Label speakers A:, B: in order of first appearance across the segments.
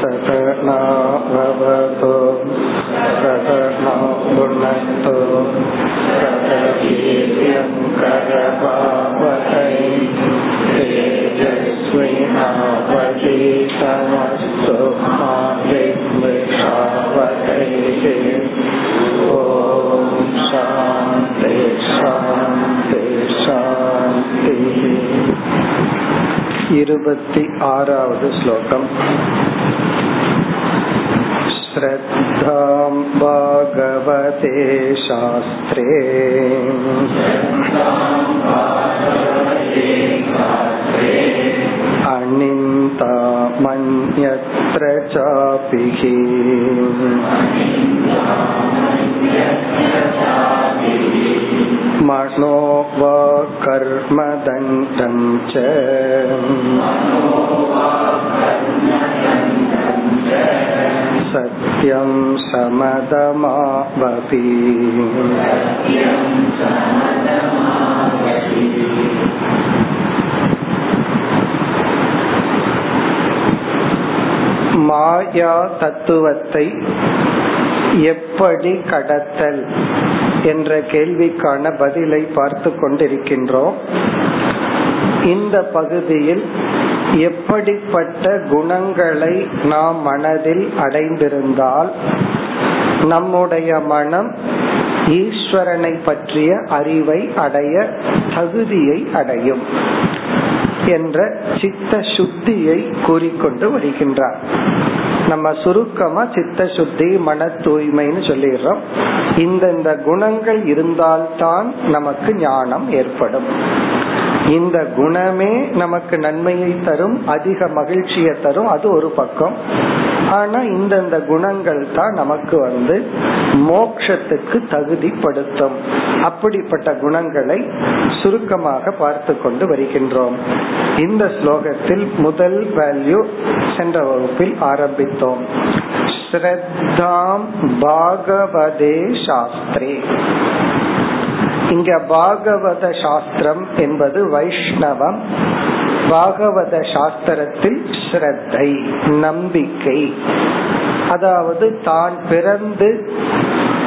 A: सकनावतु सकनो भुनक्तु सकवीर्यङ्करभावहै तेजस्विनावधीतमस्तु मा विद्विषावहैः ॐ शान्ति शान्ति शान्तिः இருபத்தி ஆறாவது ஸ்லோகம் श्रद्धां भगवते शास्त्रे। अनिन्ता मन्यत्र चापिः। कर्मदण्डं च सत्यं समदमावपि மாயா தத்துவத்தை எப்படி கடத்தல் என்ற கேள்விக்கான பதிலை பார்த்து கொண்டிருக்கின்றோம் இந்த பகுதியில் எப்படிப்பட்ட குணங்களை நாம் மனதில் அடைந்திருந்தால் நம்முடைய மனம் ஈஸ்வரனை பற்றிய அறிவை அடைய தகுதியை அடையும் என்ற சித்த சுத்தியை கூறிக்கொண்டு வருகின்றார். நம்ம சுருக்கமா சித்த சுத்தி மன தூய்மைன்னு சொல்லிடுறோம். இந்த குணங்கள் இருந்தால்தான் நமக்கு ஞானம் ஏற்படும். இந்த குணமே நமக்கு நன்மையை தரும் அதிக மகிழ்ச்சியை தரும் அது ஒரு பக்கம். ஆனா இந்தந்த குணங்கள் தான் நமக்கு வந்து மோக்ஷத்துக்கு தகுதிப்படுத்தும். அப்படிப்பட்ட குணங்களை சுருக்கமாக பார்த்து கொண்டு வருகின்றோம். இந்த ஸ்லோகத்தில் முதல் வேல்யூ சென்ற வகுப்பில் ஆரம்பித்தோம். ஸ்ரத்தாம் பாகவதே சாஸ்திரே. இங்க பாகவத சாஸ்திரம் என்பது வைஷ்ணவம். பாகவத சாஸ்திரத்தில் ஸ்ரத்தை நம்பிக்கை. அதாவது தான் பிறந்து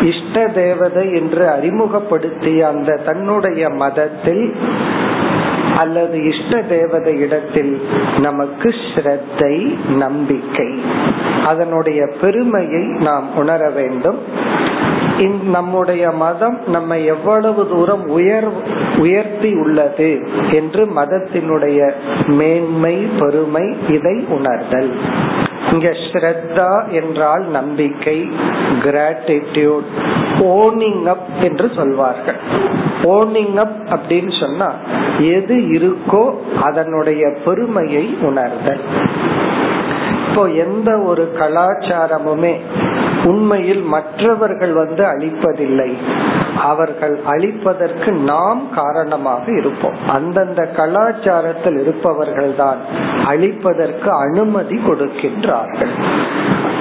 A: இஷ்ட தேவதை என்று அறிமுகப்படுத்திய அந்த தன்னுடைய மதத்தில் அல்லது இஷ்ட தேவதை இடத்தில் நமக்கு ஸ்ரத்தை நம்பிக்கை. அதனுடைய பெருமையை நாம் உணர வேண்டும். நம்முடைய மதம் நம்ம எவ்வளவு தூரம் உயர் உயர்த்தி உள்ளது என்று மதத்தினுடைய மேன்மை பெருமை இதை உணர்தல். இங்க ஸ்ரத்தா என்றால் நம்பிக்கை கிராட்டிடியூட் ஓனிங் அப் என்று சொல்வார்கள். ஓனிங் அப் அப்படின்னு சொன்னா எது இருக்கோ அதனுடைய பெருமையை உணர்தல். இப்போ எந்த ஒரு கலாச்சாரமுமே உண்மையில் மற்றவர்கள் வந்து அழிப்பதில்லை. அவர்கள் அழிப்பதற்கு நாம் காரணமாக இருப்போம். அந்தந்த கலாச்சாரத்தில் இருப்பவர்கள் தான் அழிப்பதற்கு அனுமதி கொடுக்கின்றார்கள்.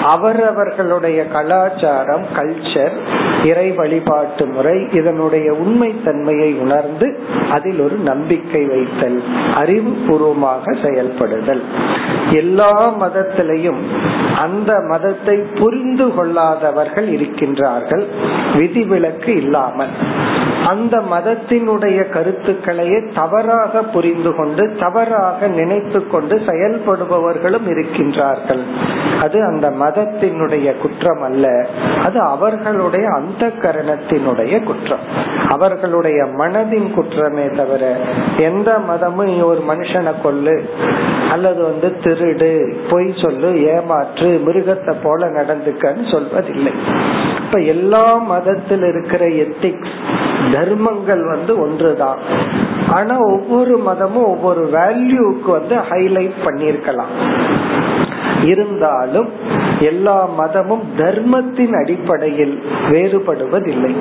A: அவரவர்களுடைய கலாச்சாரம் கல்ச்சர் இறை வழிபாட்டு முறை இதனுடைய உண்மை தன்மையை உணர்ந்து அதில் ஒரு நம்பிக்கை வைத்தல் அறிவுபூர்வமாக செயல்படுதல். எல்லா மதத்திலையும் அந்த மதத்தை புரிந்து கொள்ளாதவர்கள் இருக்கின்றார்கள். விதிவிலக்கு இல்லாமல். அந்த மதத்தினுடைய கருத்துக்களையே தவறாக புரிந்து கொண்டு தவறாக நினைத்து கொண்டு செயல்படுபவர்களும் இருக்கின்றார்கள். அது அந்த மதத்தினுடைய குற்றம் அல்ல. அது அவர்களுடைய அந்த கரணத்தினுடைய குற்றம். அவர்களுடைய மனதின் குற்றமே தவிர எந்த மதமும் ஒரு மனுஷனை கொள்ளு அல்லது வந்து திருடு பொய் சொல்லு ஏமாற்று மிருகத்தை போல நடந்துக்கன்னு சொல்வதில்லை. இப்ப எல்லா மதத்தில் இருக்கிற எத்திக்ஸ் தர்மங்கள் வந்து ஒன்றுதான். ஆனா ஒவ்வொரு மதமும் ஒவ்வொரு வேல்யூக்கு வந்து ஹைலைட் பண்ணிருக்கலாம் இருந்தாலும் எல்லா மதமும் தர்மத்தின் அடிப்படையில் வேறுபடுவதில்லை.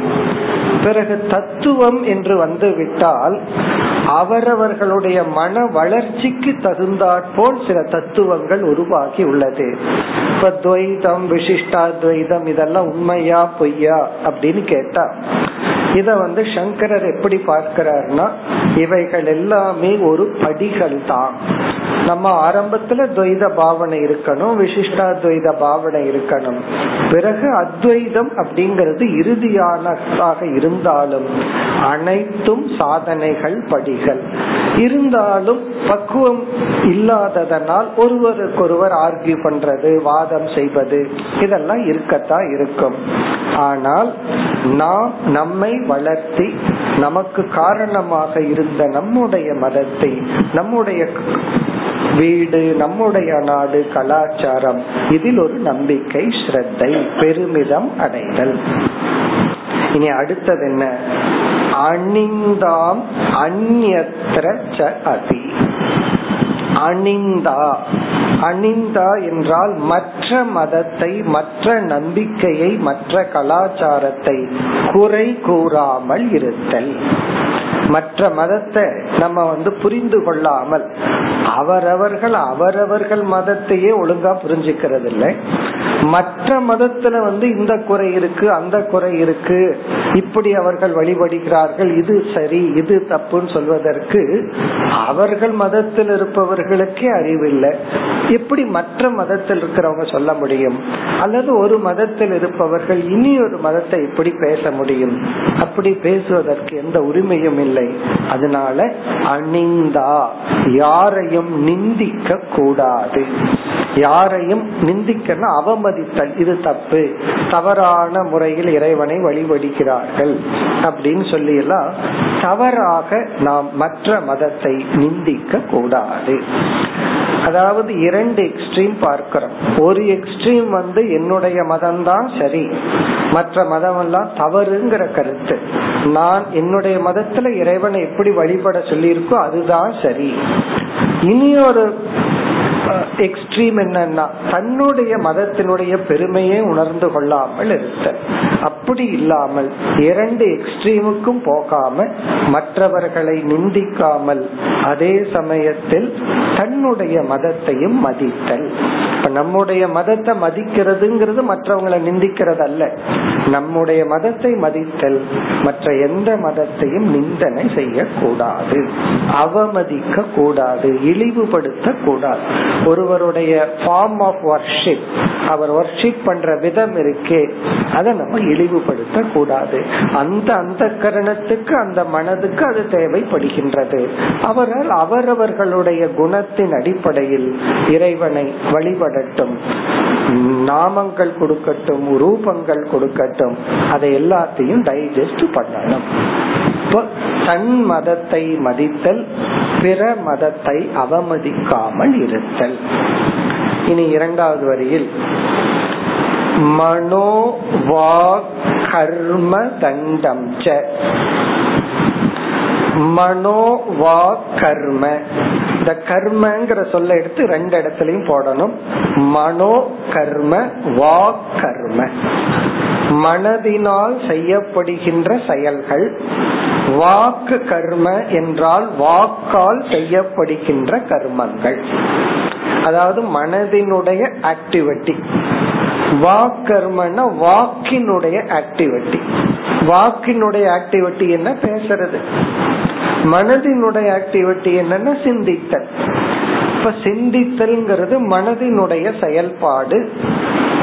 A: பிறகு தத்துவம் என்று வந்து விட்டால் அவரவர்களுடைய மன வளர்ச்சிக்கு தகுந்தாற்போல் சில தத்துவங்கள் உருவாகி உள்ளது. இப்ப துவைதம் விசிஷ்டாத்வைதம் இதெல்லாம் உண்மையா பொய்யா அப்படின்னு கேட்டா இத வந்து சங்கரர் எப்படி பார்க்கிறார்னா இவைகள் எல்லாமே ஒரு படிகள் தான் நம்ம ஆரம்பத்துல துவைத பாவனை இருக்கணும் விசிஷ்டா துவைத பாவனை இருக்கணும். பிறகு அத்வைதம் அப்படிங்கிறது இறுதியானதாக இருந்தாலும் அனைத்தும் சாதனைகள் படிகள். இருந்தாலும் பக்குவம் இல்லாததனால் ஒருவருக்கொருவர் ஆர்கியூ பண்றது வாதம் செய்வது இதெல்லாம் இருக்கத்தான் இருக்கும். ஆனால் நாம் நம்மை வளர்த்தி நமக்கு காரணமாக இருந்த நம்முடைய மதத்தை நம்முடைய வீடு நம்முடைய நாடு கலாச்சாரம் இதில் ஒரு நம்பிக்கை ஸ்ரத்தை பெருமிதம் அடைதல். இனி அடுத்தது என்ன? அணிந்தாம் அந்நத்திர அதி. அணிந்தா. அணிந்தா என்றால் மற்ற மதத்தை மற்ற நம்பிக்கையை மற்ற கலாச்சாரத்தை குறை கூறாமல் இருத்தல். மற்ற மதத்தை நம்ம வந்து புரிந்து கொள்ளாமல் அவரவர்கள் அவரவர்கள் மதத்தையே ஒழுங்கா புரிஞ்சுக்கிறது இல்லை மற்ற மதத்துல வந்து இந்த குறை இருக்கு அந்த குறை இருக்கு இப்படி அவர்கள் வழிபடுகிறார்கள் இது சரி இது தப்புன்னு சொல்வதற்கு அவர்கள் மதத்தில் இருப்பவர்களுக்கே அறிவில்லை. எப்படி மற்ற மதத்தில் இருக்கிறவங்க சொல்ல முடியும்? அல்லது ஒரு மதத்தில் இருப்பவர்கள் இனி ஒரு மதத்தை இப்படி பேச முடியும்? அப்படி பேசுவதற்கு எந்த உரிமையும் இல்லை. இல்லை. அதனால அணிந்தா யாரையும் நிந்திக்க கூடாது. யாரையும் நிந்திக்கணும் அவமதித்தல் இது தப்பு. தவறான முறையில் இறைவனை வழிபடுகிறார்கள் அப்படின்னு சொல்லி எல்லாம் தவறாக நாம் மற்ற மதத்தை நிந்திக்க கூடாது. அதாவது இரண்டு எக்ஸ்ட்ரீம் பார்க்கிறோம். ஒரு எக்ஸ்ட்ரீம் வந்து என்னுடைய மதம் தான் சரி. மற்ற மதம் எல்லாம் தவறுங்கிற கருத்து. நான் என்னுடைய மதத்துல இறைவனை எப்படி வழிபட சொல்லியிருக்கோ அதுதான் சரி. இனி ஒரு எக்ஸ்ட்ரீம் என்னன்னா தன்னுடைய மதத்தினுடைய பெருமையை உணர்ந்து கொள்ளாமல் இருத்தல். அப்படி இல்லாமல் இரண்டு எக்ஸ்ட்ரீமுக்கும் போகாம மற்றவர்களை நிந்திக்காமல் அதே சமயத்தில் தன்னுடைய மதத்தையும் மதித்தல். இப்ப நம்முடைய மதத்தை மதிக்கிறதுங்கிறது மற்றவங்களை நிந்திக்கிறது அல்ல நம்முடைய மதத்தை மதித்தல் மற்ற எந்த மதத்தையும் நிந்தனை செய்யக்கூடாது அவமதிக்க கூடாது இழிவுபடுத்த கூடாது ஒருவருடைய ஃபார்ம் ஆஃப் ஒர்ஷிப் அவர் ஒர்ஷிப் பண்ற விதம் இருக்கே அதை நம்ம இழிவுபடுத்த கூடாது அந்த அந்த கரணத்துக்கு அந்த மனதுக்கு அது தேவைப்படுகின்றது. அவரால் அவரவர்களுடைய குணத்தின் அடிப்படையில் இறைவனை வழிபடட்டும். நாமங்கள் கொடுக்கட்டும் ரூபங்கள் கொடுக்கட்டும் அதை எல்லாத்தையும் டைஜஸ்ட் பண்ணணும். தன் மதத்தை மதித்தல் பிற மதத்தை அவமதிக்காமல் இருத்தல். இனி இரண்டாவது வரியில் மனோ வா கர்ம தண்டம் மனோ வா கர்ம இந்த கர்மங்கிற சொல்ல எடுத்து ரெண்டு இடத்துலயும் போடணும். மனோ கர்ம வா கர்ம. மனதினால் செய்யப்படுகின்ற செயல்கள் வாக்கு கர்ம என்றால் வாக்கால் செய்யப்படுகின்ற கர்மங்கள். அதாவது மனதினுடைய ஆக்டிவிட்டி வாக்கர்மன்னா வாக்கினுடைய ஆக்டிவிட்டி வாக்கினுடைய ஆக்டிவிட்டி என்ன? பேசுறது. மனதினுடைய ஆக்டிவிட்டி என்னன்னா சிந்தித்தல். இப்ப சிந்தித்தல்ங்கிறது மனதினுடைய செயல்பாடு.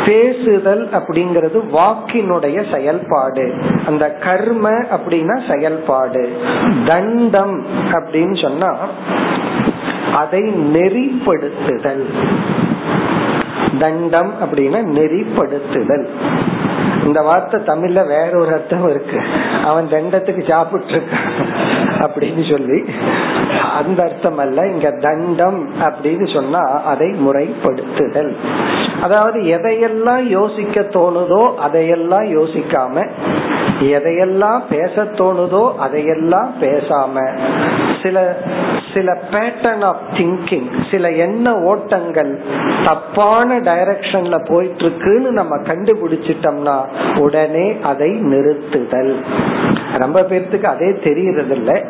A: பேசுதல் அப்படிங்கிறது வாக்கினுடைய செயல்பாடு. அந்த கர்ம அப்படின்னா செயல்பாடு. தண்டம் அப்படின்னு சொன்னா அதை நெறிப்படுத்துதல். தண்டம் அப்படின்னா நெறிப்படுத்துதல். இந்த வார்த்தை தமிழ்ல வேற ஒரு அர்த்தம் இருக்கு. அவன் தண்டத்துக்கு சாப்பிட்டு இருக்கான் அப்படின்னு சொல்லி. அந்த அர்த்தம் அல்ல. இங்க தண்டம் அப்படின்னு சொன்னா அதை முறைப்படுத்துதல். அதாவது எதையெல்லாம் யோசிக்க தோணுதோ அதையெல்லாம் யோசிக்காம எதையெல்லாம் பேச தோணுதோ அதையெல்லாம் பேசாம சில சில பேட்டர்ன் ஆஃப் திங்கிங் சில எண்ண ஓட்டங்கள் தப்பான டைரக்ஷன்ல போயிட்டு இருக்குன்னு நம்ம கண்டுபிடிச்சிட்டோம்னா உடனே அதை நிறுத்துதல். ரொம்ப பேர்த்துக்கு அதே தெரியறது இல்ல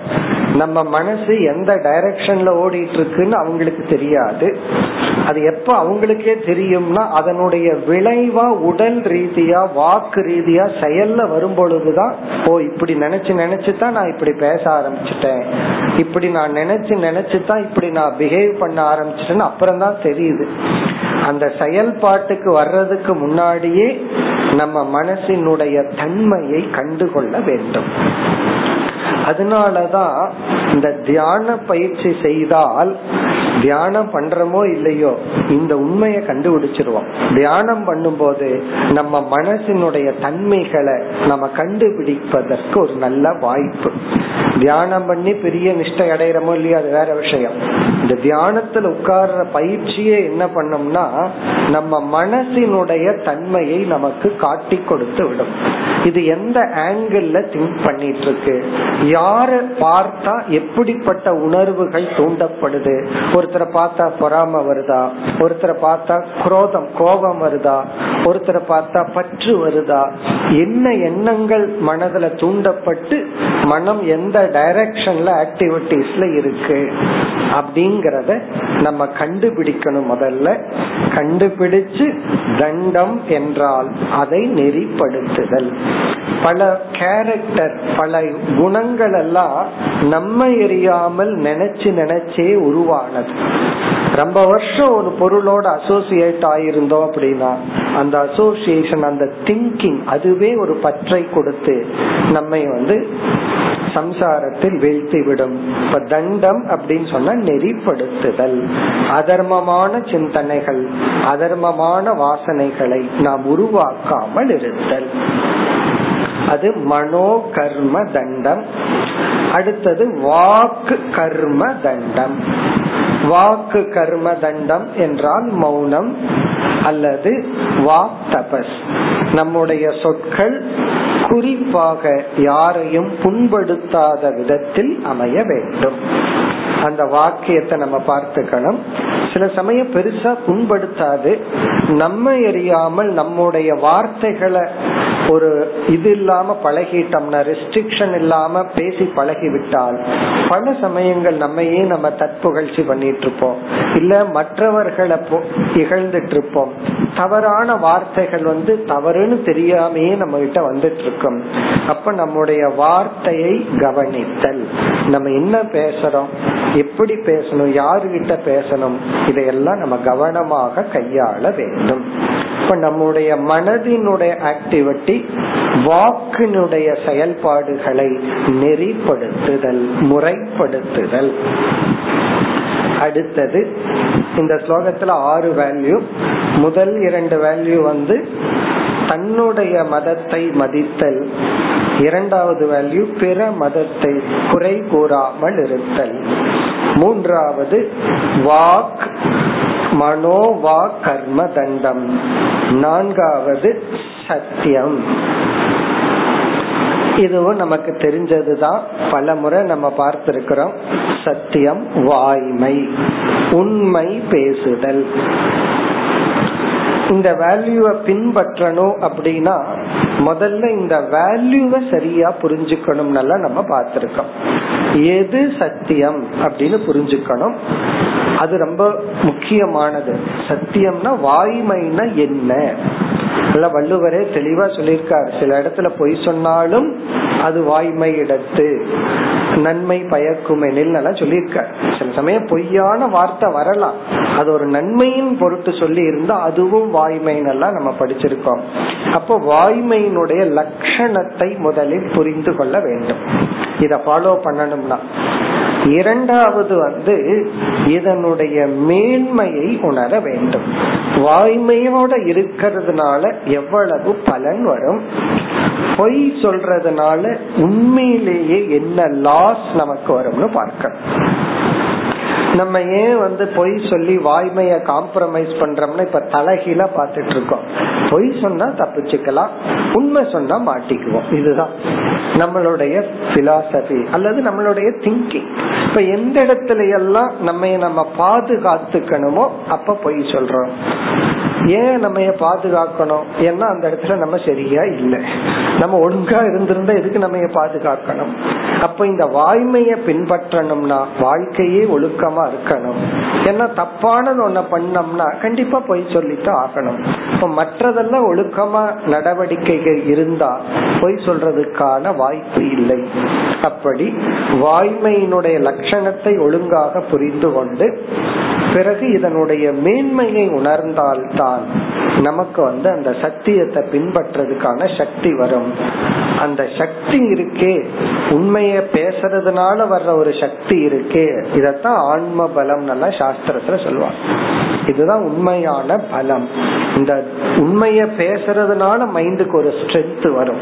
A: நம்ம மனசு எந்த டைரக்ஷன்ல ஓடிட்டு இருக்குன்னு அவங்களுக்கு தெரியாது. அது எப்ப அவங்களுக்கே தெரியும்னா அதனுடைய விளைவா உடல் ரீதியா வாக்கு ரீதியா செயல்ல வரும் பொழுதுதான் ஓ இப்படி நினைச்சு நினைச்சு தான் நான் இப்படி பேச ஆரம்பிச்சிட்டேன். இப்படி நான் நினைச்சு நினைச்சு தான் இப்படி நான் பிஹேவ் பண்ண ஆரம்பிச்சிட்டேன்னு அப்புறம் தான் தெரியுது. அந்த செயல்பாட்டுக்கு வர்றதுக்கு முன்னாடியே நம்ம மனசினுடைய தன்மையை கண்டுகொள்ள வேண்டும். அதனாலதான் இந்த தியான பயிற்சி செய்தால் தியானம் பண்றோமோ இல்லையோ இந்த உண்மையை கண்டுபிடிச்சிருவோம். தியானம் பண்ணும்போது நம்ம மனசினுடைய தன்மைகளை நம்ம கண்டுபிடிப்பதற்கு ஒரு நல்ல வாய்ப்பு. தியானம் பண்ணி பெரிய நிஷ்டை அடையிறமோ இல்லையோ அது வேற விஷயம். இந்த தியானத்துல உட்கார்ற பயிற்சியே என்ன பண்ணோம்னா நம்ம மனசினுடைய தன்மையை நமக்கு காட்டி கொடுத்து விடும். இது எந்த ஆங்கிள் திங்க் பண்ணிட்டு இருக்கு யார பார்த்தா எப்படிப்பட்ட உணர்வுகள் தூண்டப்படுது? ஒருத்தரை பார்த்தா பொறாம வருதா? ஒருத்தரை பார்த்தா குரோதம் கோபம் வருதா? ஒருத்தரை பார்த்தா பற்று வருதா? என்ன எண்ணங்கள் மனதுல தூண்டப்பட்டு மனம் எந்த டைரக்ஷன்ல ஆக்டிவிட்டிஸ்ல இருக்கு? அப்படிங்கறத நம்ம கண்டுபிடிக்கணும் முதல்ல. கண்டுபிடிச்சு தண்டம் என்றால் அதை நெறிப்படுத்துதல். பல கேரக்டர் பல குணங்கள் எல்லாம் நம்ம எரியாமல் நினைச்சு நினைச்சே உருவானது. ரொம்ப வருஷம் ஒரு பொருளோட அசோசியேட் ஆயிருந்தோம் அப்படின்னா அந்த அசோசியேஷன் அந்த திங்கிங் அதுவே ஒரு பற்றை கொடுத்து நம்மை வந்து சம்சாரத்தில் வீழ்த்தி விடும் இப்ப தண்டம் அப்படின்னு சொன்னா நெறிப்படுத்துதல் அதர்மமான சிந்தனைகள் அதர்மமான வாசனைகளை நாம் உருவாக்காமல் இருத்தல். அது மனோ கர்ம தண்டம். அடுத்தது வாக்கு கர்ம தண்டம். வாக்கு கர்ம தண்டம் என்றால் மௌனம் அல்லது வாக் தபஸ். நம்முடைய சொற்கள் குறிப்பாக யாரையும் புண்படுத்தாத விதத்தில் அமைய வேண்டும். அந்த வாக்கியத்தை நம்ம பார்த்துக்கணும். சில சமயம் பெருசா புண்படுத்தாது. நம்ம எரியாமல் நம்முடைய வார்த்தைகளை ஒரு இது இல்லாம பழகிட்டோம்னா ரெஸ்ட்ரிக்ஷன் இல்லாம பேசி பழகி விட்டால் பல சமயங்கள் நம்மையே நம்ம தற்புகழ்ச்சி பண்ணிட்டு இருப்போம் இல்ல மற்றவர்களை இகழ்ந்துட்டு இருப்போம் தவறான வார்த்தைகள் வந்து தவறுன்னு தெரியாமையே நம்ம கிட்ட வந்துட்டு இருக்கும் அப்ப நம்முடைய வார்த்தையை கவனித்தல். நம்ம என்ன பேசுறோம்? எப்படி பேசணும்? யாருகிட்ட பேசணும்? இதையெல்லாம் நம்ம கவனமாக கையாள வேண்டும். இப்ப நம்முடைய மனதினுடைய ஆக்டிவிட்டி வாக்கினுடைய செயல்பாடுகளை நெறிப்படுத்துதல் முறைப்படுத்துதல். அடுத்தது இந்த ஸ்லோகத்துல ஆறு வேல்யூ முதல் இரண்டு வேல்யூ வந்து தன்னுடைய மதத்தை மதித்தல். இரண்டாவது வேல்யூ பிற மதத்தை குறை கூறாமல் இருத்தல். மூன்றாவது வாக் மனோ வாக் கர்ம தண்டம். நான்காவது சத்தியம். இதுவும் நமக்கு தெரிஞ்சதுதான். பல முறை நம்ம பார்த்திருக்கிறோம். சத்தியம் வாய்மை உண்மை பேசுதல். இந்த வேல்யூவை பின்பற்றணும் அப்படின்னா முதல்ல இந்த வேல்யூவை சரியா புரிஞ்சுக்கணும் நம்ம பார்த்திருக்கோம். எது சத்தியம் அப்படின்னு புரிஞ்சுக்கணும். அது ரொம்ப முக்கியமானது. சத்தியம்னா வாய்மைனா என்ன? வள்ளுவரே தெளிவா சொல்லியிருக்காரு. சில இடத்துல பொய் சொன்னாலும் அது வாய்மை இடத்து நன்மை பயக்கும் எனில் சொல்லியிருக்காரு. சில சமயம் பொய்யான வார்த்தை வரலாம். அது ஒரு நன்மையின் பொருட்டு சொல்லி இருந்தா அதுவும் வாய்மைன்னெல்லாம் நம்ம படிச்சிருக்கோம். அப்போ வாய்மையினுடைய லட்சணத்தை முதலில் புரிந்து கொள்ள வேண்டும். இத ஃபாலோ பண்ணணும்னா. இரண்டாவது வந்து இதனுடைய மேன்மையை உணர வேண்டும். வாய்மையோட இருக்கிறதுனால எவ்வளவு பலன் வரும்? பொய் சொல்றதுனால உண்மையிலேயே என்ன லாஸ் நமக்கு வரும்னு பார்க்கணும். நம்ம ஏன் வந்து பொய் சொல்லி வாய்மைய காம்ப்ரமைஸ் பண்றோம்னா இப்ப தலைகீழ பாத்துட்டு இருக்கோம். பொய் சொன்னா தப்பிச்சுக்கலாம் உண்மை சொன்னா மாட்டிக்குவோம். இதுதான் நம்மளுடைய பிலாசபி அல்லது நம்மளுடைய திங்கிங் இப்ப எந்த இடத்துல எல்லாம் நம்ம நம்ம பாதுகாத்துக்கணுமோ அப்ப பொய் சொல்றோம். ஏன் நம்ம பாதுகாக்கணும்? ஏன்னா அந்த இடத்துல நம்ம சரியா இல்லை. நம்ம ஒழுங்கா இருந்திருந்தா எதுக்கு நம்ம பாதுகாக்கணும்? அப்ப இந்த வாய்மைய பின்பற்றணும்னா வாழ்க்கையே ஒழுக்கமா இருக்கணும். ஏன்னா தப்பானது ஒண்ண பண்ணோம்னா கண்டிப்பா பொய் சொல்லித்தான் ஆகணும். இப்ப மற்றதெல்லாம் ஒழுக்கமா நடவடிக்கைகள் இருந்தா பொய் சொல்றதுக்கான வாய்ப்பு இல்லை. அப்படி வாய்மையினுடைய லட்சணத்தை ஒழுங்காக புரிந்து கொண்டு பிறகு இதனுடைய மேன்மையை உணர்ந்தால்தான் நமக்கு வந்து அந்த சத்தியத்தை பின்பற்றதுக்கான சக்தி வரும். அந்த சக்தி இருக்கே. உண்மைய பேசுறதுனால வர்ற ஒரு சக்தி இருக்கே. இதத்தான் ஆன்ம பலம் நல்லா சாஸ்திரத்துல சொல்லுவாங்க. இதுதான் உண்மையான பலம். இந்த உண்மைய பேசுறதுனால மைண்டுக்கு ஒரு ஸ்ட்ரென்த் வரும்.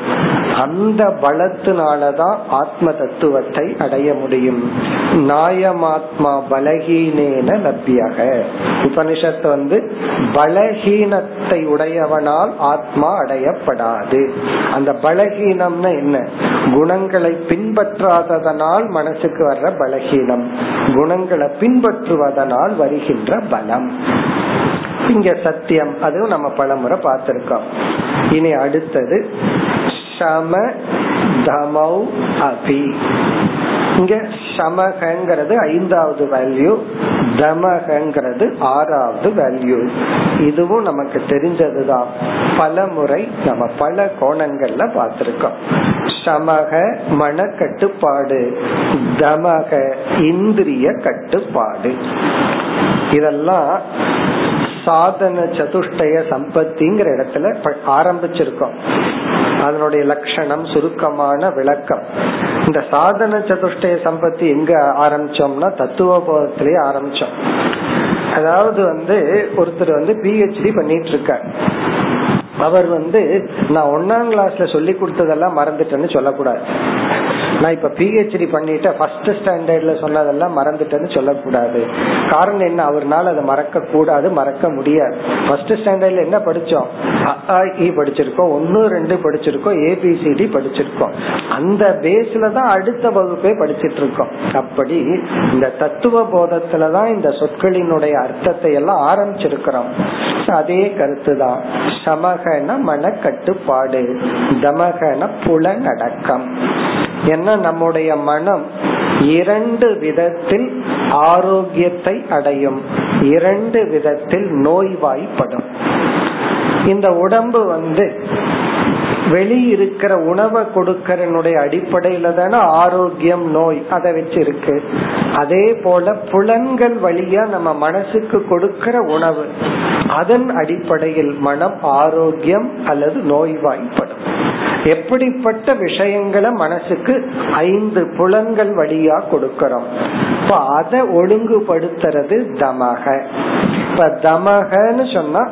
A: அந்த பலத்தினாலதான் ஆத்ம தத்துவத்தை அடைய முடியும். நாயமாத்மா பலகீனேன லப்யக. உபனிஷத்து வந்து பலகீனத்தை உடையவனால் ஆத்மா அடையப்படாது. அந்த பலகீனம்னா என்ன? குணங்களை பின்பற்றாததனால் மனசுக்கு வர்ற பலகீனம். குணங்களை பின்பற்றுவதனால் வருகின்ற பலம். இங்க சத்தியம் அதுவும் நம்ம பலமுறை பார்த்திருக்கோம். இனி அடுத்தது சம தமௌ அபி. இங்க சமகங்கிறது ஐந்தாவது வேல்யூ தமகங்கிறது ஆறாவது வேல்யூ இதுவும் நமக்கு தெரிஞ்சதுதான். பல முறை நம்ம பல கோணங்கள்ல பார்த்திருக்கோம். சமக மன கட்டுப்பாடு தமக இந்திரிய கட்டுப்பாடு. இதெல்லாம் சாதன சதுஷ்டய சம்பத்திங்கிற இடத்துல ஆரம்பிச்சிருக்கோம். அதனுடைய லட்சணம் சுருக்கமான விளக்கம். இந்த சாதன சதுஷ்டய சம்பத்தி எங்க ஆரம்பிச்சோம்னா தத்துவ போதத்திலேயே ஆரம்பிச்சோம். அதாவது வந்து ஒருத்தர் வந்து பிஹெச்டி பண்ணிட்டு இருக்கார். அவர் வந்து நான் ஒன்னாம் கிளாஸ்ல சொல்லி கொடுத்ததெல்லாம் மறந்துட்டேன்னு சொல்லக்கூடாது. நான் இப்ப பிஹெச்டி பண்ணிட்டு ஃபர்ஸ்ட் ஸ்டாண்டர்ட்ல சொன்னதெல்லாம் மறந்துட்டேன்னு சொல்லக்கூடாது. காரணம் என்ன? அவர்னால அதை மறக்க கூடாது மறக்க முடியாது. ஃபர்ஸ்ட் ஸ்டாண்டர்ட்ல என்ன படிச்சோம்? இ படிச்சிருக்கோம் ஒன்னு ரெண்டு படிச்சிருக்கோம் ஏபிசிடி படிச்சிருக்கோம். அந்த பேஸ்ல தான் அடுத்த வகுப்பே படிச்சிட்டு இருக்கோம். அப்படி இந்த தத்துவ போதத்துலதான் இந்த சொற்களினுடைய அர்த்தத்தை எல்லாம் ஆரம்பிச்சிருக்கிறோம். அதே கருத்து தான் சமக மன கட்டுப்பாடு தமகன புலனடக்கம். ஏன்னா நம்முடைய மனம் இரண்டு விதத்தில் ஆரோக்கியத்தை அடையும் இரண்டு விதத்தில் நோய்வாய்ப்படும். இந்த உடம்பு வந்து வெளியிருக்கிற உணவை கொடுக்கறனுடைய அடிப்படையில தானே ஆரோக்கியம் நோய் அதை வச்சு இருக்கு அதே போல புலன்கள் வழியா நம்ம மனசுக்கு கொடுக்கிற உணவு அதன் அடிப்படையில் மனம் ஆரோக்கியம் அல்லது நோய்வாய்ப்படும் எப்படிப்பட்ட விஷயங்களை மனசுக்கு ஐந்து புலன்கள் வழியா கொடுக்கறோம்? இப்ப அதை ஒழுங்குபடுத்துறது தமக. இப்ப தமகன்னு சொன்னா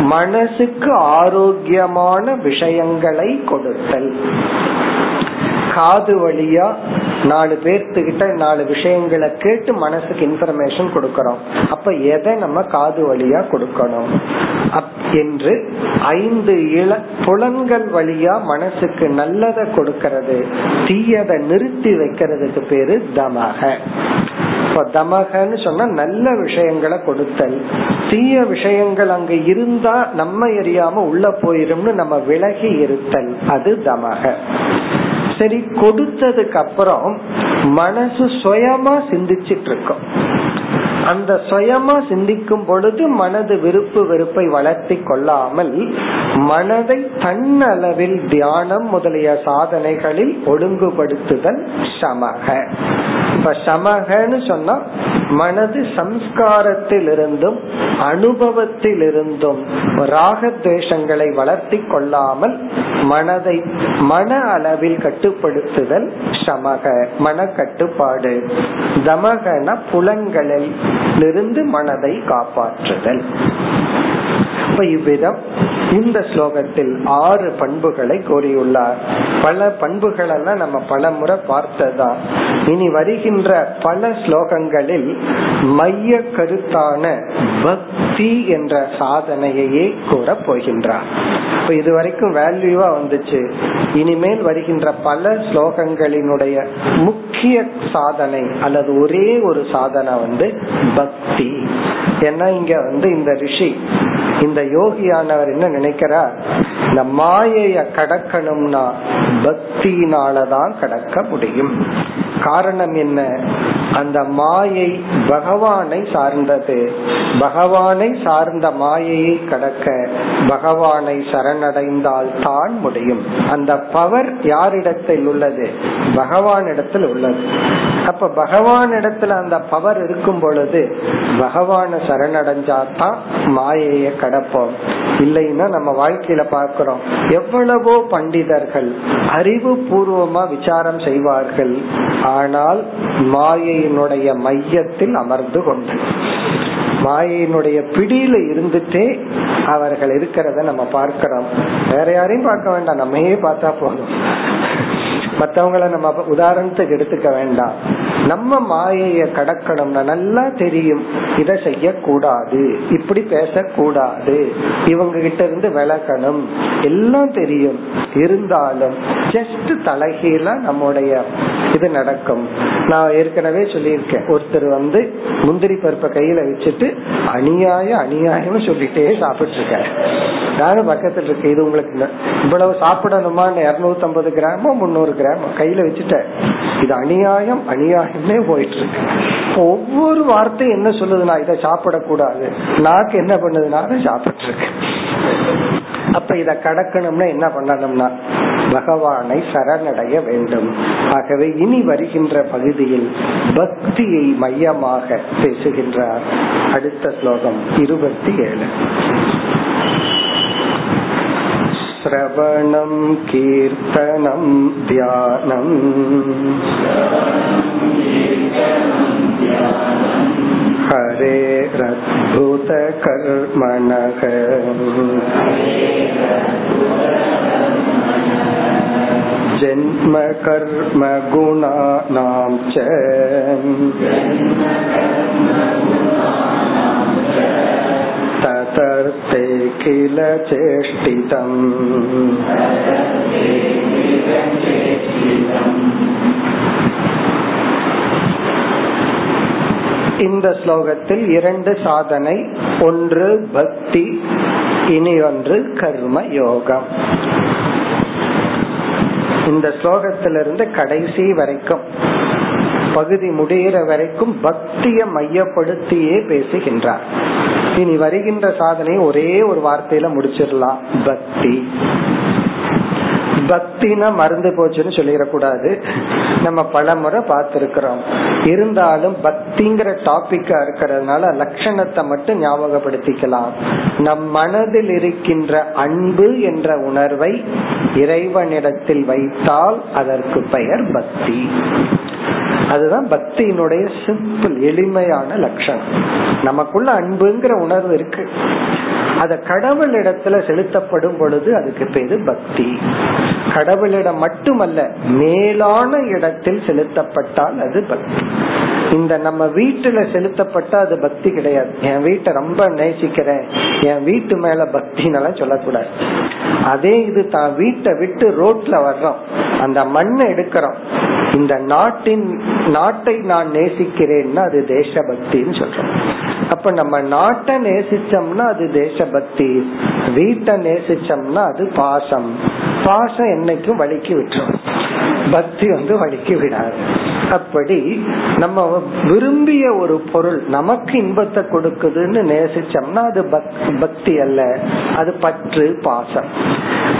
A: மனசுக்கு ஆரோக்கியமான விஷயங்களை கொடுத்தல். காது வழியா நாலு பேர்த்துக்கிட்ட நாலு விஷயங்களை கேட்டு மனசுக்கு இன்ஃபர்மேஷன் கொடுக்கறோம். அப்ப எதை நம்ம காது வழியா கொடுக்கணும்? என்று ஐந்து இள புலன்கள் வழியா மனசுக்கு நல்லதை கொடுக்கறது தீயதை நிறுத்தி வைக்கிறதுக்கு பேரு தமக இப்ப தமகன்னு சொன்னா நல்ல விஷயங்களை கொடுத்தல். தீய விஷயங்கள் அங்க இருந்தா நம்ம எரியாம உள்ள போயிரும்னு நம்ம விலகி இருத்தல். அது தமக. சரி கொடுத்ததுக்கு அப்புறம் மனசு சுயமா சிந்திச்சிட்டு இருக்கும் அந்த சுயமா சிந்திக்கும் பொழுது மனது விருப்பு வெறுப்பை வளர்த்தி கொள்ளாமல் மனதை தன்னளவில் தியானம் முதலிய சாதனைகளில் ஒழுங்குபடுத்துதல் சமக. இப்ப சமகன்னு சொன்னா மனது சம்ஸ்காரத்தில் இருந்தும் அனுபவத்தில் இருந்தும் ராகத்வேஷங்களை வளர்த்தி கொள்ளாமல் மனதை மன அளவில் கட்டுப்படுத்துதல் சமக மன கட்டுப்பாடு தமகன புலன்களில் இருந்து மனதை காப்பாற்றுதல். இவ்விதம் இந்த ஸ்லோகத்தில் ஆறு பண்புகளை கூறியுள்ளார். பல பண்புகளெல்லாம் நம்ம பல முறை பார்த்ததா இனி வருகின்ற பல ஸ்லோகங்களில் மைய கருத்தான பக்தி என்ற சாதனையையே கூற போகின்றார். இப்ப இதுவரைக்கும் வேல்யூவா வந்துச்சு. இனிமேல் வருகின்ற பல ஸ்லோகங்களினுடைய முக்கிய சாதனை அல்லது ஒரே ஒரு சாதனை வந்து பக்தி. ஏன்னா இங்க வந்து இந்த ரிஷி இந்த யோகியானவர் என்ன நினைக்கிறார்? இந்த மாயைய கடக்கணும்னா பக்தியினாலதான் கடக்க முடியும். காரணம் என்ன? அந்த மாயை பகவானை சார்ந்தது. பகவானை சார்ந்த மாயையை கடக்க பகவானை சரணடைந்தால் தான் முடியும். அந்த பவர் யாரிடத்தில் உள்ளது? பகவான் இடத்தில் உள்ளது. அப்ப பகவான் இடத்துல அந்த பவர் இருக்கும் பொழுது பகவான சரணடைஞ்சாதான் மாயையை கடப்போம். இல்லைன்னா நம்ம வாழ்க்கையில பாக்குறோம் எவ்வளவோ பண்டிதர்கள் அறிவு பூர்வமா விசாரம் செய்வார்கள். ஆனால் மாயை மாயையினுடைய மையத்தில் அமர்ந்து கொண்டு மாயையினுடைய பிடியில இருந்துட்டே அவர்கள் இருக்கிறத நம்ம பார்க்கிறோம். வேற யாரையும் பார்க்க வேண்டாம் நம்மையே பார்த்தா போதும். மற்றவங்களை நம்ம உதாரணத்துக்கு எடுத்துக்க வேண்டாம். நம்ம மாயைய கடக்கணும்னா நல்லா தெரியும். இதை செய்யக்கூடாது. இப்படி பேசக்கூடாது. இவங்க கிட்ட இருந்து விளக்கணும். எல்லாம் தெரியும். இருந்தாலும் ஜஸ்ட் தலைகீழ நம்முடைய இது நடக்கும். நான் ஏற்கனவே சொல்லியிருக்கேன். ஒருத்தர் வந்து முந்திரி பருப்பை கையில வச்சுட்டு அநியாய அநியாயம் சொல்லிட்டே சாப்பிட்டு இருக்காரு நானும் பக்கத்துல இருக்கு. இது உங்களுக்கு இவ்வளவு சாப்பிடணுமா இருநூத்தி ஐம்பது கிராமோ முன்னூறு கிராம் கையில வச்சுட்டேன். இது அநியாயம் அநியாயமே போயிட்டு இருக்கு ஒவ்வொரு வார்த்தையும் என்ன சொல்லுதுன்னா இதை சாப்பிடக்கூடாது. நாக்கு என்ன பண்ணுதுன்னா அதை சாப்பிட்டு இருக்கு அப்ப இத கடக்கணும்னா என்ன பண்ணணும்னா பகவானை சரணடைய வேண்டும். ஆகவே இனி வருகின்ற பகுதியில் பக்தியை மையமாக பேசுகின்றார். அடுத்த ஸ்லோகம் இருபத்தி ஏழு. श्रवणं कीर्तनं ध्यानम् हरेरद्भुतकर्मणः जन्म कर्म गुणानां च। ततर्थे किल चेष्टितम् இந்த ஸ்லோகத்தில் இரண்டு சாதனை ஒன்று பக்தி இனி ஒன்று கர்ம யோகம் இந்த ஸ்லோகத்திலிருந்து கடைசி வரைக்கும் பகுதி முடிகிற வரைக்கும் பக்திய மையப்படுத்தியே பேசுகின்றார் இனி வருகின்ற சாதனை ஒரே ஒரு வார்த்தையில முடிச்சிடலாம். பக்தி. பக்தினா மறந்து போச்சுன்னு சொல்லிடக்கூடாது. நம்ம பல முறை பார்த்திருக்கிறோம். இருந்தாலும் பக்திங்கிற டாபிக்கா இருக்கிறதுனால லட்சணத்தை மட்டும் ஞாபகப்படுத்திக்கலாம். நம் மனதில் இருக்கின்ற அன்பு என்ற உணர்வை இறைவனிடத்தில் வைத்தால் அதற்கு பெயர் பக்தி. அதுதான் பக்தியினுடைய சிம்பிள் எளிமையான லட்சணம். நமக்குள்ள அன்புங்கிற உணர்வு இருக்கு. அத கடவுள் இடத்துல செலுத்தப்படும் பொழுது அதுக்கு பேரு பக்தி. கடவுளிடம் மட்டுமல்ல மேலான இடத்தில் செலுத்தப்பட்டால் அது பக்தி. இந்த நம்ம வீட்டுல செலுத்தப்பட்ட அது பக்தி கிடையாது. என் வீட்டை ரொம்ப நேசிக்கிறேன். என் வீட்டு மேல பக்தினெல்லாம் சொல்லக்கூடாது. அதே இது தான் வீட்டை விட்டு ரோட்ல வர்றோம். அந்த மண்ணை எடுக்கிறோம். இந்த நாட்டின் நாட்டை நான் நேசிக்கிறேன்னா அது தேசபக்தின்னு சொல்றோம். அப்ப நம்ம நாட்டை நேசிச்சோம்னா அது தேசபக்தி வீட்டை நேசிச்சோம்னா அது பாசம். பாசம் என்னைக்கும் வலிக்கு விட்டுரும். பக்தி வந்து வலிக்கு விடாது. அப்படி நம்ம விரும்பிய ஒரு பொருள் நமக்கு இன்பத்தை கொடுக்குதுன்னு நேசிச்சோம்னா அது பக்தி அல்ல. அது பற்று பாசம்.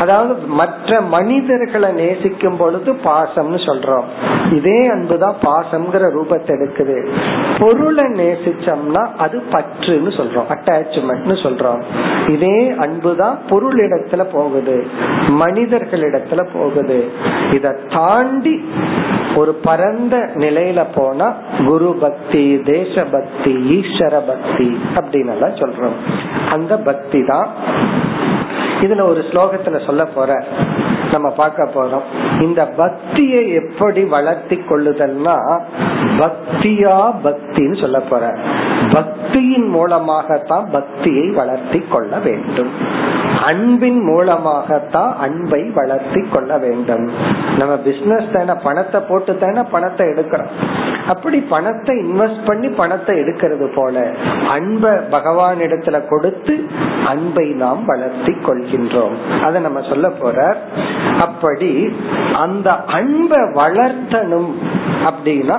A: அதாவது மற்ற மனிதர்களை நேசிக்கும் பொழுது பாசம்னு சொல்றோம். இதே அன்புதான் பாசம்ங்கிற ரூபத்தை எடுக்குது. பொருளை நேசிச்சோம்னா அது பற்றுன்னு சொல்றோம். அட்டாச்மெண்ட்னு சொல்றோம். இதே அன்புதான் பொருள் இடத்துல போகுது. மனித மனிதர்களிடத்துல போகுது. இத தாண்டி ஒரு பரந்த நிலையில போனா குரு பக்தி தேச பக்தி ஈஸ்வர பக்தி அப்படின்னு எல்லாம் சொல்றோம். அந்த பக்தி தான் இதுல ஒரு ஸ்லோகத்துல சொல்ல போற. நம்ம பார்க்க போறோம். இந்த பக்தியை எப்படி வளர்த்தி கொள்ளுதல்னா பக்தியா பக்தின்னு சொல்ல போற. பக்தியின் மூலமாகத்தான் பக்தியை வளர்த்தி கொள்ள வேண்டும். அன்பின் மூலமாகத்தான் அன்பை வளர்த்தி கொள்ள வேண்டும். நம்ம பிசினஸ் தானே பணத்தை போட்டு தானே பணத்தை எடுக்கிறோம். அப்படி பணத்தை இன்வெஸ்ட் பண்ணி பணத்தை எடுக்கிறது போல அன்பை பகவான் இடத்துல கொடுத்து அன்பை நாம் வளர்த்தி கொள்கின்றோம். அதை நம்ம சொல்ல போற அப்படி அந்த அன்பை வளர்த்தனும் அப்படின்னா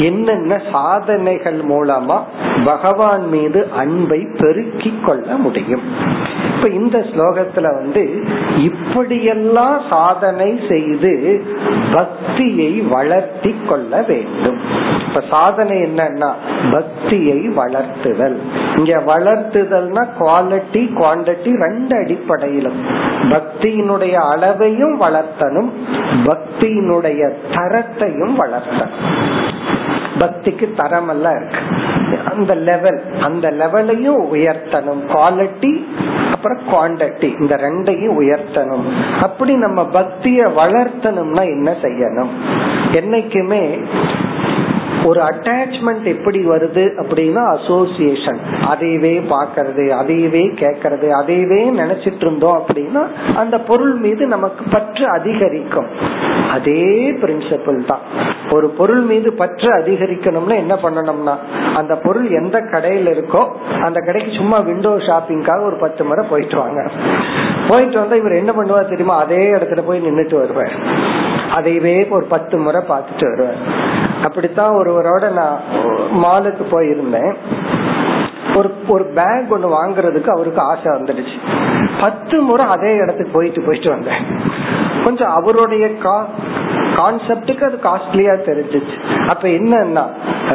A: என்னென்ன சாதனைகள் மூலமா பகவான் மீது அன்பை பெருக்கி கொள்ள முடியும். இப்ப இந்த ஸ்லோகத்துல வந்து இப்படியெல்லாம் சாதனை செய்து பக்தியை வளர்த்தி கொள்ள வேண்டும். இப்ப சாதனை என்னன்னா பக்தியை வளர்த்துதல். இங்க வளர்த்துதல்னா குவாலிட்டி குவாண்டிட்டி ரெண்டு அடிப்படையிலும். பக்தியினுடைய அளவையும் வளர்த்தனும் பக்தியினுடைய தரத்தையும் வளர்த்தனும் பக்திக்கு தரம் எல்லாம் இருக்கு. அந்த லெவல் அந்த லெவலையும் உயர்த்தணும். குவாலிட்டி அப்புறம் குவான்டிட்டி இந்த ரெண்டையும் உயர்த்தணும். அப்படி நம்ம பக்திய வளர்த்தணும்னா என்ன செய்யணும்? என்னைக்குமே ஒரு அட்டாச்மெண்ட் எப்படி வருது அப்படின்னா அசோசியேஷன் அதையவே பாக்கிறது அதையவே கேக்கிறது அதையவே நினைச்சிட்டு இருந்தோம் அப்படின்னா அந்த பொருள் மீது நமக்கு பற்று அதிகரிக்கும். அதே பிரின்சிபிள் தான். ஒரு பொருள் மீது பற்று அதிகரிக்கணும்னா என்ன பண்ணணும்னா அந்த பொருள் எந்த கடையில இருக்கோ அந்த கடைக்கு சும்மா விண்டோ ஷாப்பிங்காக ஒரு பத்து முறை போயிட்டு வாங்க. போயிட்டு வந்தா இவர் என்ன பண்ணுவார் தெரியுமா? அதே இடத்துல போய் நின்றுட்டு வருவார். அதையவே ஒரு பத்து முறை பார்த்துட்டு வருவார். அப்படித்தான் ஒரு ஒருவரோட நான் மாலுக்கு போயிருந்தேன். ஒரு ஒரு பேக் ஒண்ணு வாங்குறதுக்கு அவருக்கு ஆசை வந்துடுச்சு. பத்து முறை அதே இடத்துக்கு போயிட்டு போயிட்டு வந்தேன். கொஞ்சம் அவருடைய கான்செப்டுக்கு அது காஸ்ட்லியா தெரிஞ்சிச்சு. அப்ப என்னன்னா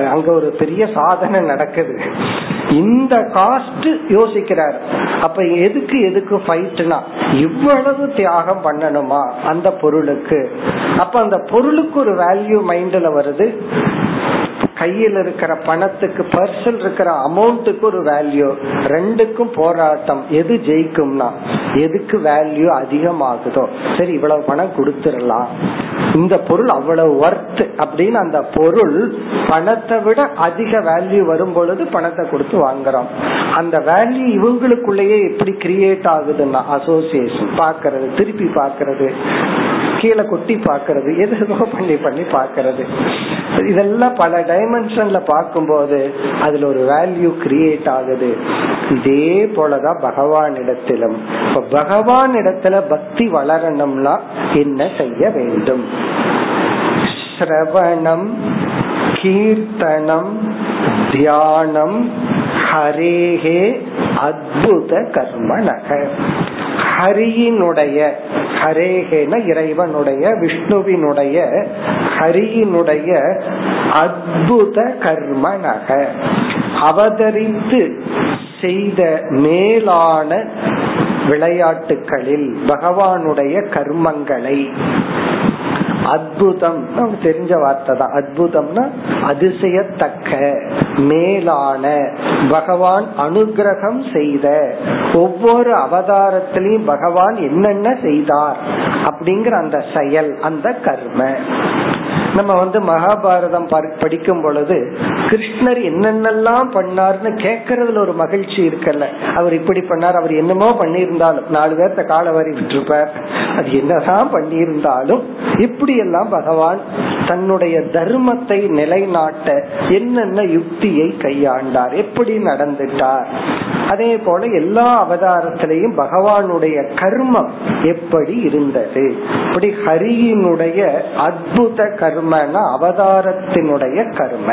A: அங்க ஒரு பெரிய சாதனை நடக்குது. இந்த காஸ்ட் யோசிக்கிறார். அப்ப எதுக்கு எதுக்கு ஃபைட்னா இவ்வளவு தியாகம் பண்ணணுமா அந்த பொருளுக்கு. அப்ப அந்த பொருளுக்கு ஒரு வேல்யூ மைண்ட்ல வருது. கையில் இருக்கிற பணத்துக்கு பர்சல் இருக்கிற அமௌண்ட்டுக்கு ஒரு வேல்யூ ரெண்டுக்கும் போராட்டம். எது ஜெயிக்கும்னா எதுக்கு வேல்யூ அதிகமாகுதோ. சரி இவ்வளவு பணம் கொடுத்துடலாம். இந்த பொருள் அவ்வளவு ஒர்த் அப்படின்னு அந்த பொருள் பணத்தை விட அதிக வேல்யூ வரும் பொழுது பணத்தை கொடுத்து வாங்குறோம். அந்த வேல்யூ இவங்களுக்குள்ளேயே எப்படி கிரியேட் ஆகுதுன்னா அசோசியேஷன் பாக்குறது திருப்பி பாக்குறது கீழே கொட்டி பாக்குறது எதுவோ பண்ணி பண்ணி பாக்குறது இதெல்லாம் பல டைமென்ஷன்ல பார்க்கும்போது அதுல ஒரு வேல்யூ கிரியேட் ஆகுது. இதே போலதான் பகவான் இடத்திலும் இப்ப பகவான் இடத்துல பக்தி வளரணும்னா என்ன செய்ய வேண்டும்? ஸ்ரவணம் கீர்த்தனம் தியானம் ஹரேஹே அத்புத கர்மனக. ஹரியினுடைய ஹரேகேன இறைவனுடைய விஷ்ணுவினுடைய ஹரியினுடைய அத்புத கர்மனக. அவதரித்து செய்த மேலான விளையாட்டுகளில் பகவானுடைய கர்மங்களை அத்புதம் தெரிஞ்ச வார்த்தை தான் அத்புதம்னா அதிசயத்தக்க மேலான பகவான் அனுகிரகம் செய்த ஒவ்வொரு அவதாரத்திலையும் பகவான் என்னென்ன செய்தார் அப்படிங்கிற அந்த செயல் அந்த கர்ம. நம்ம வந்து மகாபாரதம் படிக்கும் பொழுது கிருஷ்ணர் என்னென்னலாம் பண்ணார்னு கேக்குறதுல ஒரு மகிழ்ச்சி இருக்குல்ல. அவர் இப்படி பண்ணார் அவர் என்னமோ பண்ணியிருந்தாலும் நாலு பேர்த்த கால வரி விட்டுருப்பார். அது என்னதான் பண்ணியிருந்தாலும் இப்படி எல்லாம் பகவான் தன்னுடைய தர்மத்தை நிலைநாட்ட என்னென்ன யுக்தியை கையாண்டார் எப்படி நடந்துட்டார். அதே போல எல்லா அவதாரத்திலையும் பகவானுடைய கர்மம் எப்படி இருந்தது? இப்படி ஹரியினுடைய அத்புத கர்மன அவதாரத்தினுடைய கர்ம.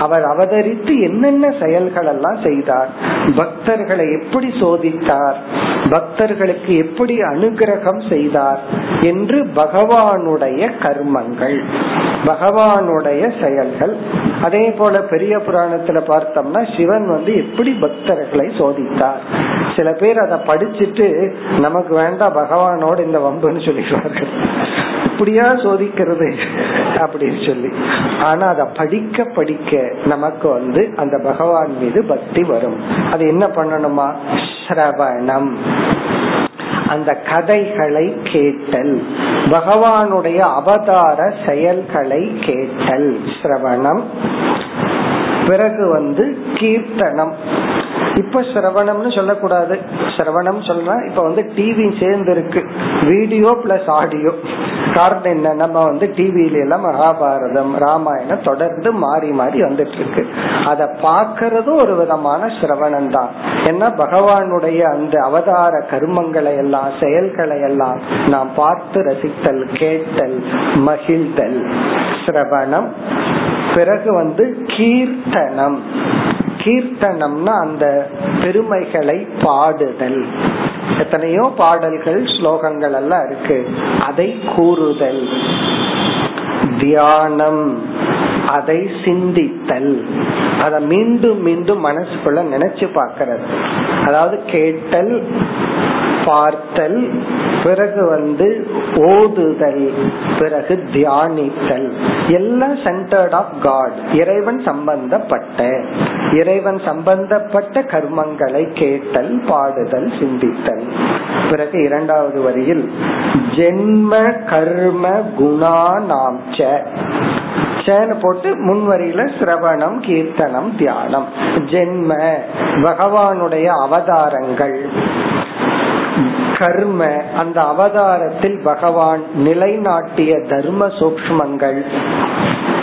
A: அவர் அவதரித்து என்னென்ன செயல்கள் எல்லாம் செய்தார் பக்தர்களை எப்படி சோதித்தார் பக்தர்களுக்கு எப்படி அனுகிரகம் செய்தார் என்று பகவானுடைய கர்மங்கள் பகவானுடைய செயல்கள். அதே போல பெரிய புராணத்துல பார்த்தோம்னா சிவன் வந்து எப்படி பக்தர்களை சோதித்தார். சில பேர் அதை படிச்சுட்டு நமக்கு வேண்டாம் பகவானோட இந்த வம்புன்னு சொல்லிடுவார்கள். இப்படியா சோதிக்கிறது? அப்படின்னு சொல்லி. ஆனா அதை படிக்க படிக்க நமக்கு வந்து அந்த பகவான் மீது பக்தி வரும். அது என்ன பண்ணணுமா? சிரவணம் அந்த கதைகளை கேட்டல். பகவானுடைய அவதார செயல்களை கேட்டல். சிரவணம் பிறகு வந்து கீர்த்தனம். இப்ப சிரவணம்னு சொல்லக்கூடாது. சிரவணம் சொல்றா இப்ப வந்து டிவி சேர்ந்து இருக்கு வீடியோ பிளஸ் ஆடியோ காரணம் என்ன? நம்ம வந்து டிவியில எல்லாம் மகாபாரதம் ராமாயணம் தொடர்ந்து மாறி மாறி வந்துட்டு இருக்கு அத பாக்குறதும் ஒரு விதமான சிரவணம் தான் ஏன்னா பகவானுடைய அந்த அவதார கர்மங்களை எல்லாம் செயல்களை எல்லாம் நாம் பார்த்து ரசித்தல் கேட்டல் மகிழ்தல். சிரவணம். பிறகு வந்து கீர்த்தனம். கீர்த்தனம்னா அந்த பெருமைகளை பாடுதல். எத்தனையோ பாடல்கள் ஸ்லோகங்கள் எல்லாம் இருக்கு. அதை கூறுதல். தியானம் அதை சிந்தித்தல். அதை மீண்டும் மீண்டும் மனசுக்குள்ள நினைச்சு பாக்கிறது அதாவது கேட்டல் பார்த்தல் பிறகு வந்து ஓதுதல் பிறகு தியானித்தல். எல்லாம் சென்டர்ட் ஆஃப் காட் இறைவன் சம்பந்தப்பட்ட. இறைவன் சம்பந்தப்பட்ட கர்மங்களை கேட்டல் பாடுதல் சிந்தித்தல். பிறகு இரண்டாவது வரியில் ஜென்ம கர்ம குணா நாம் சேன்னு போட்டு முன்வரியில சிரவணம் கீர்த்தனம் தியானம். ஜென்ம பகவானுடைய அவதாரங்கள். கர்ம அந்த அவதாரத்தில் பகவான் நிலைநாட்டிய தர்ம சூக்மங்கள்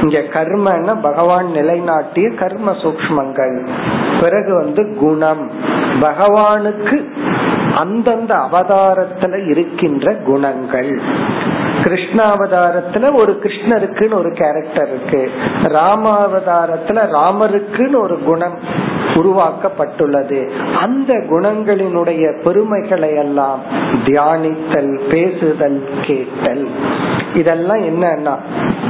A: இங்க கர்மன்னா பகவான் நிலைநாட்டிய கர்ம சூக்மங்கள் பிறகு வந்து குணம். பகவானுக்கு அந்தந்த அவதாரத்துல இருக்கின்ற குணங்கள். கிருஷ்ணாவதாரத்துல ஒரு கிருஷ்ணருக்குன்னு ஒரு கேரக்டர் இருக்கு. ராமாவதாரத்துல ராமருக்குன்னு ஒரு குணம் உருவாக்கப்பட்டுள்ளது. அந்த குணங்களினுடைய பெருமைகளை எல்லாம் தியானித்தல் பேசுதல் கேட்டல். இதெல்லாம் என்னன்னா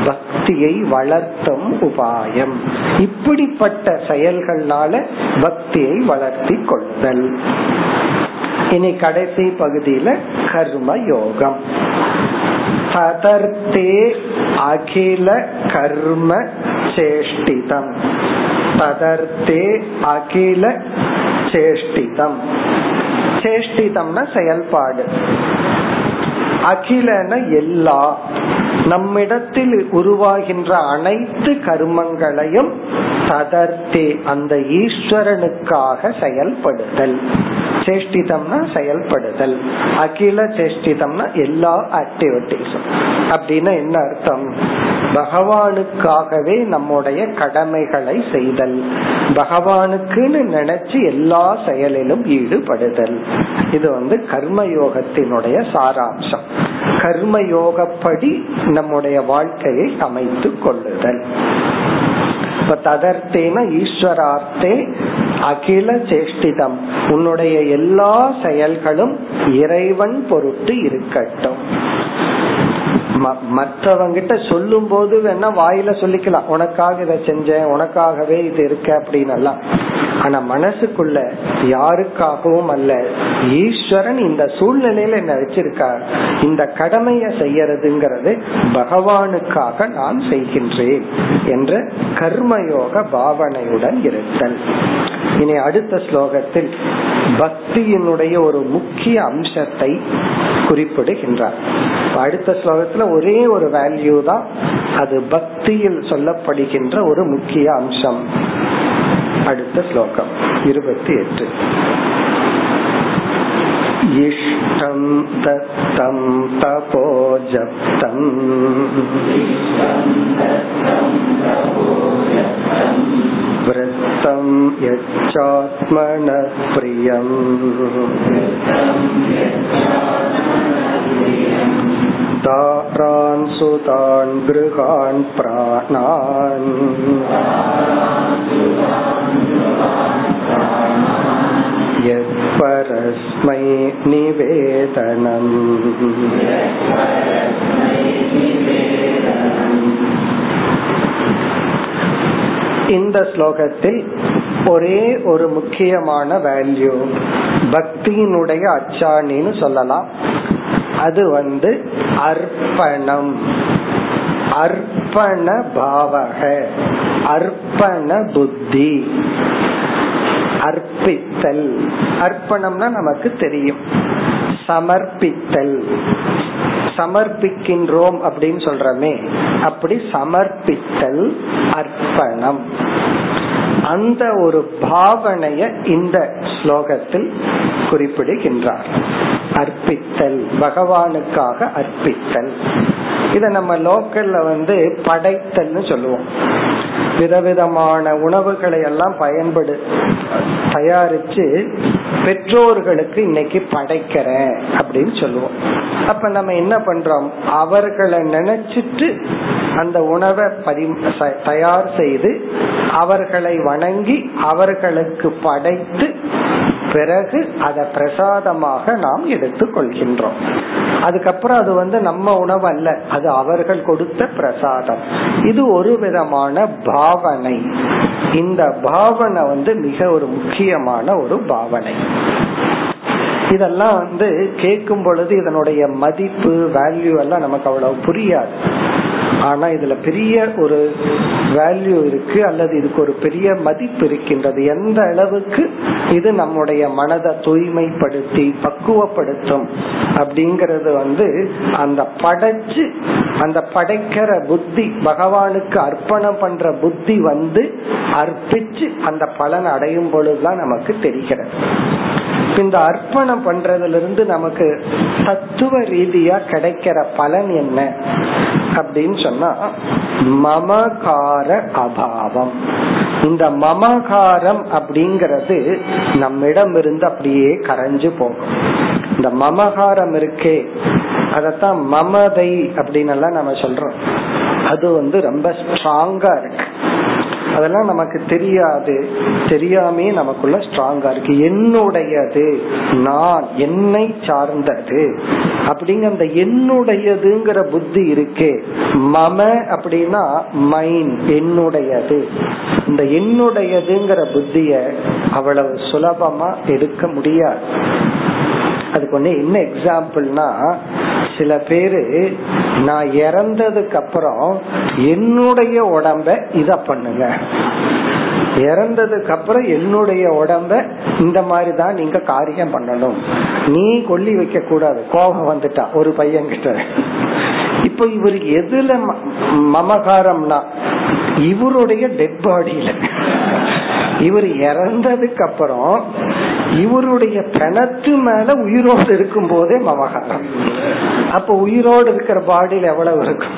A: பக்தியை வளர்த்தும் உபாயம். இப்படிப்பட்ட செயல்கள்னால பக்தியை வளர்த்தி கொள்ளுதல். இனி கடைசி பகுதியில கர்ம யோகம். ததர்த்தே அகில கர்ம சேஷ்டிதம். ததர்த்தே அகில சேஷ்டிதம். சேஷ்டிதம்னா செயல்பாடு. அகிலன எல்லா நம்மிடத்தில் உருவாகின்ற அனைத்து கர்மங்களையும் ததர்த்தே அந்த ஈஸ்வரனுக்காக செயல்படுதல். சேஷ்டிதம்னா செயல்படுதல். அகில சேஷ்டிதம்னா எல்லா ஆக்டிவிட்டிஸும் அப்படின்னா என்ன அர்த்தம்? பகவானுக்காகவே நம்முடைய கடமைகளை செய்தல். பகவானுக்குன்னு நினைச்சு எல்லா செயலிலும் ஈடுபடுதல். இது வந்து கர்மயோகத்தினுடைய சாராம்சம். கர்மயோகப்படி நம்முடைய வாழ்க்கையை அமைத்து கொள்ளுதல். இப்ப ததர்த்தேன ஈஸ்வரார்த்தே அகில சேஷ்டிதம். உன்னுடைய எல்லா செயல்களும் இறைவன் பொருட்டு இருக்கட்டும். மற்றவங்கிட்ட சொல்லும் போது வேணா வாயில சொல்லிக்கலாம். உனக்காக இதை செஞ்சேன் உனக்காகவே இது இருக்க அப்படின்னு எல்லாம் ஆனா மனசுக்குள்ள யாருக்காகவும் அல்ல ஈஸ்வரன் இந்த சூழ்நிலையில என்ன வச்சிருக்கார். இந்த கடமைய செய்யறதுங்கிறது பகவானுக்காக நான் செய்கின்றேன் என்ற கர்மயோக பாவனையுடன் இருத்தல். இனி அடுத்த ஸ்லோகத்தில் பக்தியினுடைய ஒரு முக்கிய அம்சத்தை குறிப்பிடுகின்றார். அடுத்த ஸ்லோகத்துல ஒரே ஒரு வேல்யூ தான் அது பக்தியில் சொல்லப்படுகின்ற ஒரு முக்கிய அம்சம் அடுத்த ஸ்லோகம் இருபத்தி எட்டு इष्टं दत्तं तपोजप्तम् वृत्तं यच्चात्मनः प्रियम् दारान् सुतान् गृहान् प्राणान् यत्परस्मै निवेदनम् இந்த ஸ்லோகத்தில் ஒரே ஒரு முக்கியமான வேல்யூ பக்தியினுடைய அச்சாணின்னு சொல்லலாம் அது வந்து அர்ப்பணம். அர்ப்பண பாவக. அர்ப்பண புத்தி. அர்ப்பித்தல். அர்ப்பணம்னா நமக்கு தெரியும். சமர்ப்பித்தல். சமர்ப்பிக்கின்றோம் அப்படின்னு சொல்றமே. அப்படி சமர்ப்பித்தல் அர்ப்பணம். அந்த ஒரு பாவனைய இந்த ஸ்லோகத்தில் குறிப்பிடுகின்றார். அர்ப்பித்தல் பகவானுக்காக அர்ப்பித்தல். இத நம்ம லோக்கல்ல வந்து படைத்தல்னு சொல்லுவோம். விதவிதமான உணவுகளை எல்லாம் பயன்படு தயாரிச்சு பெற்றோர்களுக்கு இன்னைக்கு படைக்கிறேன் அப்படின்னு சொல்லுவோம். அப்ப நம்ம என்ன பண்றோம்? அவர்களை நினைச்சிட்டு அந்த உணவை பரி தயார் செய்து அவர்களை வணங்கி அவர்களுக்கு படைத்து பிறகு அதை பிரசாதமாக நாம் எடுத்துக் கொள்கின்றோம். அதுக்கப்புறம் அது வந்து நம்ம உணவு அல்ல அது அவர்கள் கொடுத்த பிரசாதம். இது ஒரு விதமான பாவனை. இந்த பாவனை வந்து மிக ஒரு முக்கியமான ஒரு பாவனை. இதெல்லாம் வந்து கேட்கும் பொழுது இதனுடைய மதிப்பு வேல்யூ எல்லாம் நமக்கு அவ்வளவு புரியாது. ஆனா இதுல பெரிய ஒரு வேல்யூ இருக்கு அல்லது இதுக்கு ஒரு பெரிய மதிப்பு இருக்கின்றது. எந்த அளவுக்கு இது நம்முடைய மனதை தூய்மைப்படுத்தி பக்குவப்படுத்தும் அப்படிங்கறது வந்து அந்த படைச்சு அந்த படைக்கிற புத்தி பகவானுக்கு அர்ப்பணம் பண்ற புத்தி வந்து அர்ப்பிச்சு அந்த பலன் அடையும் பொழுதுதான் நமக்கு தெரிகிறது. இந்த அர்ப்பணம் பண்றதுல இருந்து நமக்கு தத்துவ ரீதியா கிடைக்கிற பலன் என்ன? அப்படின்னு சொன்னா மமகார அபாவம். இந்த மமகாரம் அப்படிங்கறது நம்மிடம் இருந்து அப்படியே கரைஞ்சு போகும். இந்த மமகாரம் இருக்கே அதத்தான் மமதை அப்படின்னு எல்லாம் நம்ம சொல்றோம். அது வந்து ரொம்ப ஸ்ட்ராங்கா இருக்கு. அதெல்லாம் நமக்கு தெரியாது. தெரியாமே நமக்குள்ள ஸ்ட்ராங்கா இருக்கு. என்னுடையது? நான் என்னை சார்ந்தது. அப்படிங்கிற அந்த என்னுடையதுங்கிற புத்தி இருக்கே. மம அப்படின்னா மைன் என்னுடையது. இந்த என்னுடையதுங்கிற புத்திய அவ்வளவு சுலபமா எடுக்க முடியாது. அதுக்கு ஒண்ணு என்ன எக்ஸாம்பிள்னா சில பேரு நான் இறந்ததுக்கு அப்புறம் என்னுடைய உடம்ப இத பண்ணுங்க. இறந்ததுக்கு அப்புறம் என்னுடைய உடம்ப இந்த மாதிரி தான் நீங்க காரியம் பண்ணணும். நீ கொல்லி வைக்க கூடாது கோபம் வந்துட்டா ஒரு பையன் கிட்ட இப்ப இவருக்கு எதுல மமகாரம்னா இவருடைய டெட் பாடியில இவர் இறந்ததுக்கு அப்புறம் இவருடைய பிணத்து மேல உயிரோடு இருக்கும் போதே மமகாரம். அப்ப உயிரோடு இருக்கிற பாடியில் எவ்வளவு இருக்கும்?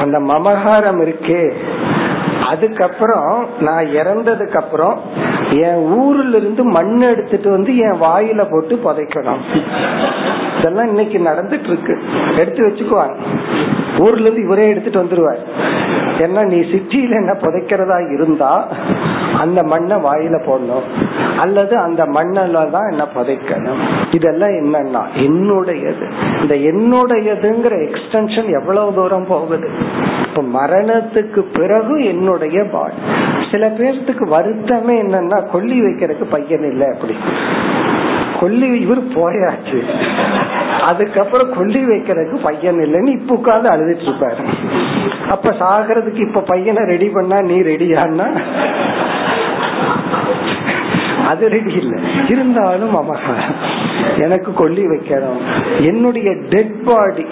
A: அந்த மமகாரம் இருக்கே. அதுக்கப்புறம் நான் இறந்ததுக்கு அப்புறம் என் ஊர்ல இருந்து மண் எடுத்துட்டு வந்து என் வாயில போட்டு புதைக்கணும். இதெல்லாம் இன்னைக்கு நடந்துட்டு இருக்கு. எடுத்து வச்சுக்குவாங்க. ஊர்ல இருந்து இவரே எடுத்துட்டு வந்துருவார். ஏன்னா நீ சிட்டியில என்ன புதைக்கிறதா இருந்தா அந்த மண்ணை வாயில போடணும். அல்லது அந்த மண்ணில தான் என்ன புதைக்கணும். இதெல்லாம் என்னன்னா என்னுடையது. இந்த என்னுடையதுங்கிற எக்ஸ்டென்ஷன் எவ்வளவு தூரம் போகுது? இப்ப மரணத்துக்கு பிறகு என்னுடைய பாடி. சில பேர்த்துக்கு வருத்தமே என்னன்னா கொல்லி வைக்கிறதுக்கு பையன் இல்லை அப்படி. கொல்லி இவர் போயாச்சு. அதுக்கப்புறம் கொல்லி வைக்கிறதுக்கு பையன் இல்லைன்னு இப்ப உட்காந்து அழுதுட்டு இருப்பாரு. அப்ப சாகிறதுக்கு இப்ப பையனை ரெடி பண்ணா நீ ரெடியான்னா அது ரெடி இல்ல. இருந்தாலும் அமகாரம் எனக்கு கொல்லி வைக்கணும். என்னுடைய டெட் பாடி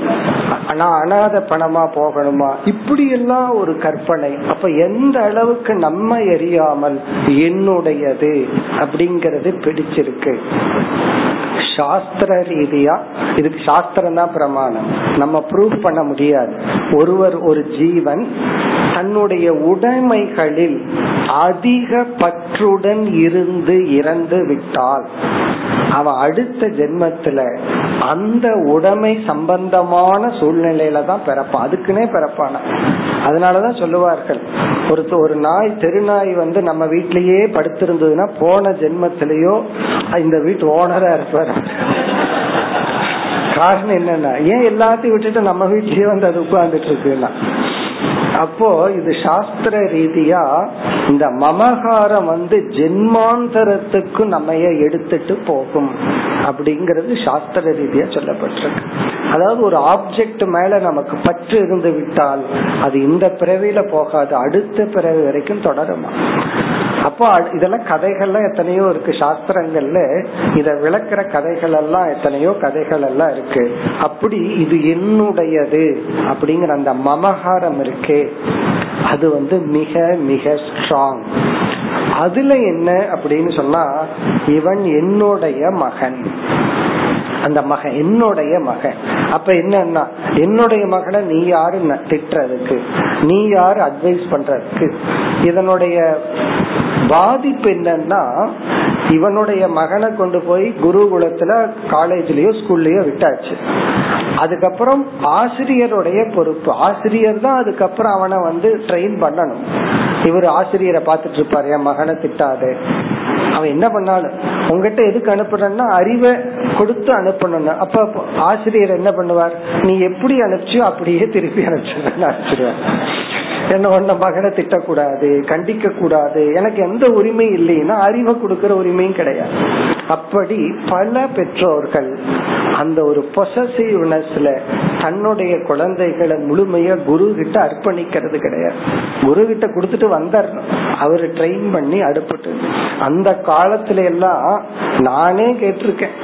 A: நான் அனாத பணமா போகணுமா? இப்படி எல்லாம் ஒரு கற்பனை. அப்ப எந்த அளவுக்கு நம்ம எரியாமல் என்னுடையது அப்படிங்கறது பிடிச்சிருக்கு. சாஸ்திர ரீதியா இதுக்கு சாஸ்திரம் தான் பிரமாணம். நம்ம ப்ரூவ் பண்ண முடியாது. ஒருவர் ஒரு ஜீவன் தன்னுடைய உடைமைகளில் அதிக பற்றுடன் இருந்து இறந்து விட்டால் அவன் அடுத்த ஜென்மத்துல அந்த உடைமை சம்பந்தமான சூழ்நிலையில தான் பிறப்பான் அதுக்குன்னே பிறப்பான. அதனாலதான் சொல்லுவார்கள் ஒரு ஒரு நாய் தெருநாய் வந்து நம்ம வீட்லயே படுத்திருந்ததுன்னா போன ஜென்மத்திலேயோ இந்த வீட்டு ஓனரா இருப்பார். காரணம் என்னன்னா ஏன் எல்லாத்தையும் விட்டுட்டு நம்ம வீட்லயே வந்து அது உட்கார்ந்துட்டு இருக்குன்னா? அப்போ இது சாஸ்திர ரீதியா இந்த மமகாரம் வந்து ஜென்மாந்தரத்துக்கு நம்ம எடுத்துட்டு போகும் அப்படிங்கறது சாஸ்திர ரீதியா சொல்லப்பட்டிருக்கு. அதாவது ஒரு ஆப்ஜெக்ட் மேல நமக்கு பற்று இருந்து விட்டால் அது இந்த பிறவியில போகாது அடுத்த பிறவி வரைக்கும் தொடருமா? அப்போ இதெல்லாம் கதைகள்லாம் எத்தனையோ இருக்கு. சாஸ்திரங்கள்ல இத விளக்குற கதைகள் எல்லாம் எத்தனையோ கதைகள் எல்லாம் இருக்கு. அப்படி இது என்னுடையது அப்படிங்கிற அந்த மமகாரம் இருக்கே. அது வந்து மிக மிக ஸ்ட்ராங் அதுல என்ன அப்படின்னு சொன்னா இவன் என்னுடைய மகன். அந்த மகன் என்னுடைய மகன். அப்ப என்னன்னா என்னுடைய மகனை நீ யாரு திட்டுறதுக்கு? நீ யாரு அட்வைஸ் பண்றதுக்கு? இதனுடைய பாதிப்பு என்னன்னா இவனுடைய மகனை கொண்டு போய் குருகுலத்துல காலேஜ்லயோ ஸ்கூல்லயோ விட்டாச்சு. அதுக்கப்புறம் ஆசிரியருடைய பொறுப்பு. ஆசிரியர் தான் அதுக்கப்புறம் அவனை வந்து ட்ரெயின் பண்ணணும். இவர் ஆசிரியரை பார்த்துட்டு இருப்பாரு என் மகனை திட்டாது. அவன் என்ன பண்ணாலும் உங்ககிட்ட எதுக்கு அனுப்புறன்னா அறிவை கொடுத்து அனுப்பணும் அப்ப ஆசிரியர் என்ன பண்ணுவார் நீ எப்படி அனுப்பிச்சியோ அப்படியே திருப்பி அனுப்பிச்சு அனுப்பிச்சிருவார் என்ன ஒன்ன மகனை திட்டக்கூடாது கண்டிக்க கூடாது எனக்கு எந்த உரிமை இல்லைன்னா அறிவை கொடுக்கற உரிமையும் கிடையாது. அப்படி பல பெற்றோர்கள் அந்த ஒரு பொசசிவ்னஸ்ல தன்னுடைய குழந்தைகளை முழுமையா குரு கிட்ட அர்ப்பணிக்கிறது கிடையாது. குரு கிட்ட கொடுத்துட்டு வந்தார் அவரு ட்ரெயின் பண்ணி அடுப்பட்டு. அந்த காலத்துல எல்லாம் நானே கேட்டிருக்கேன்.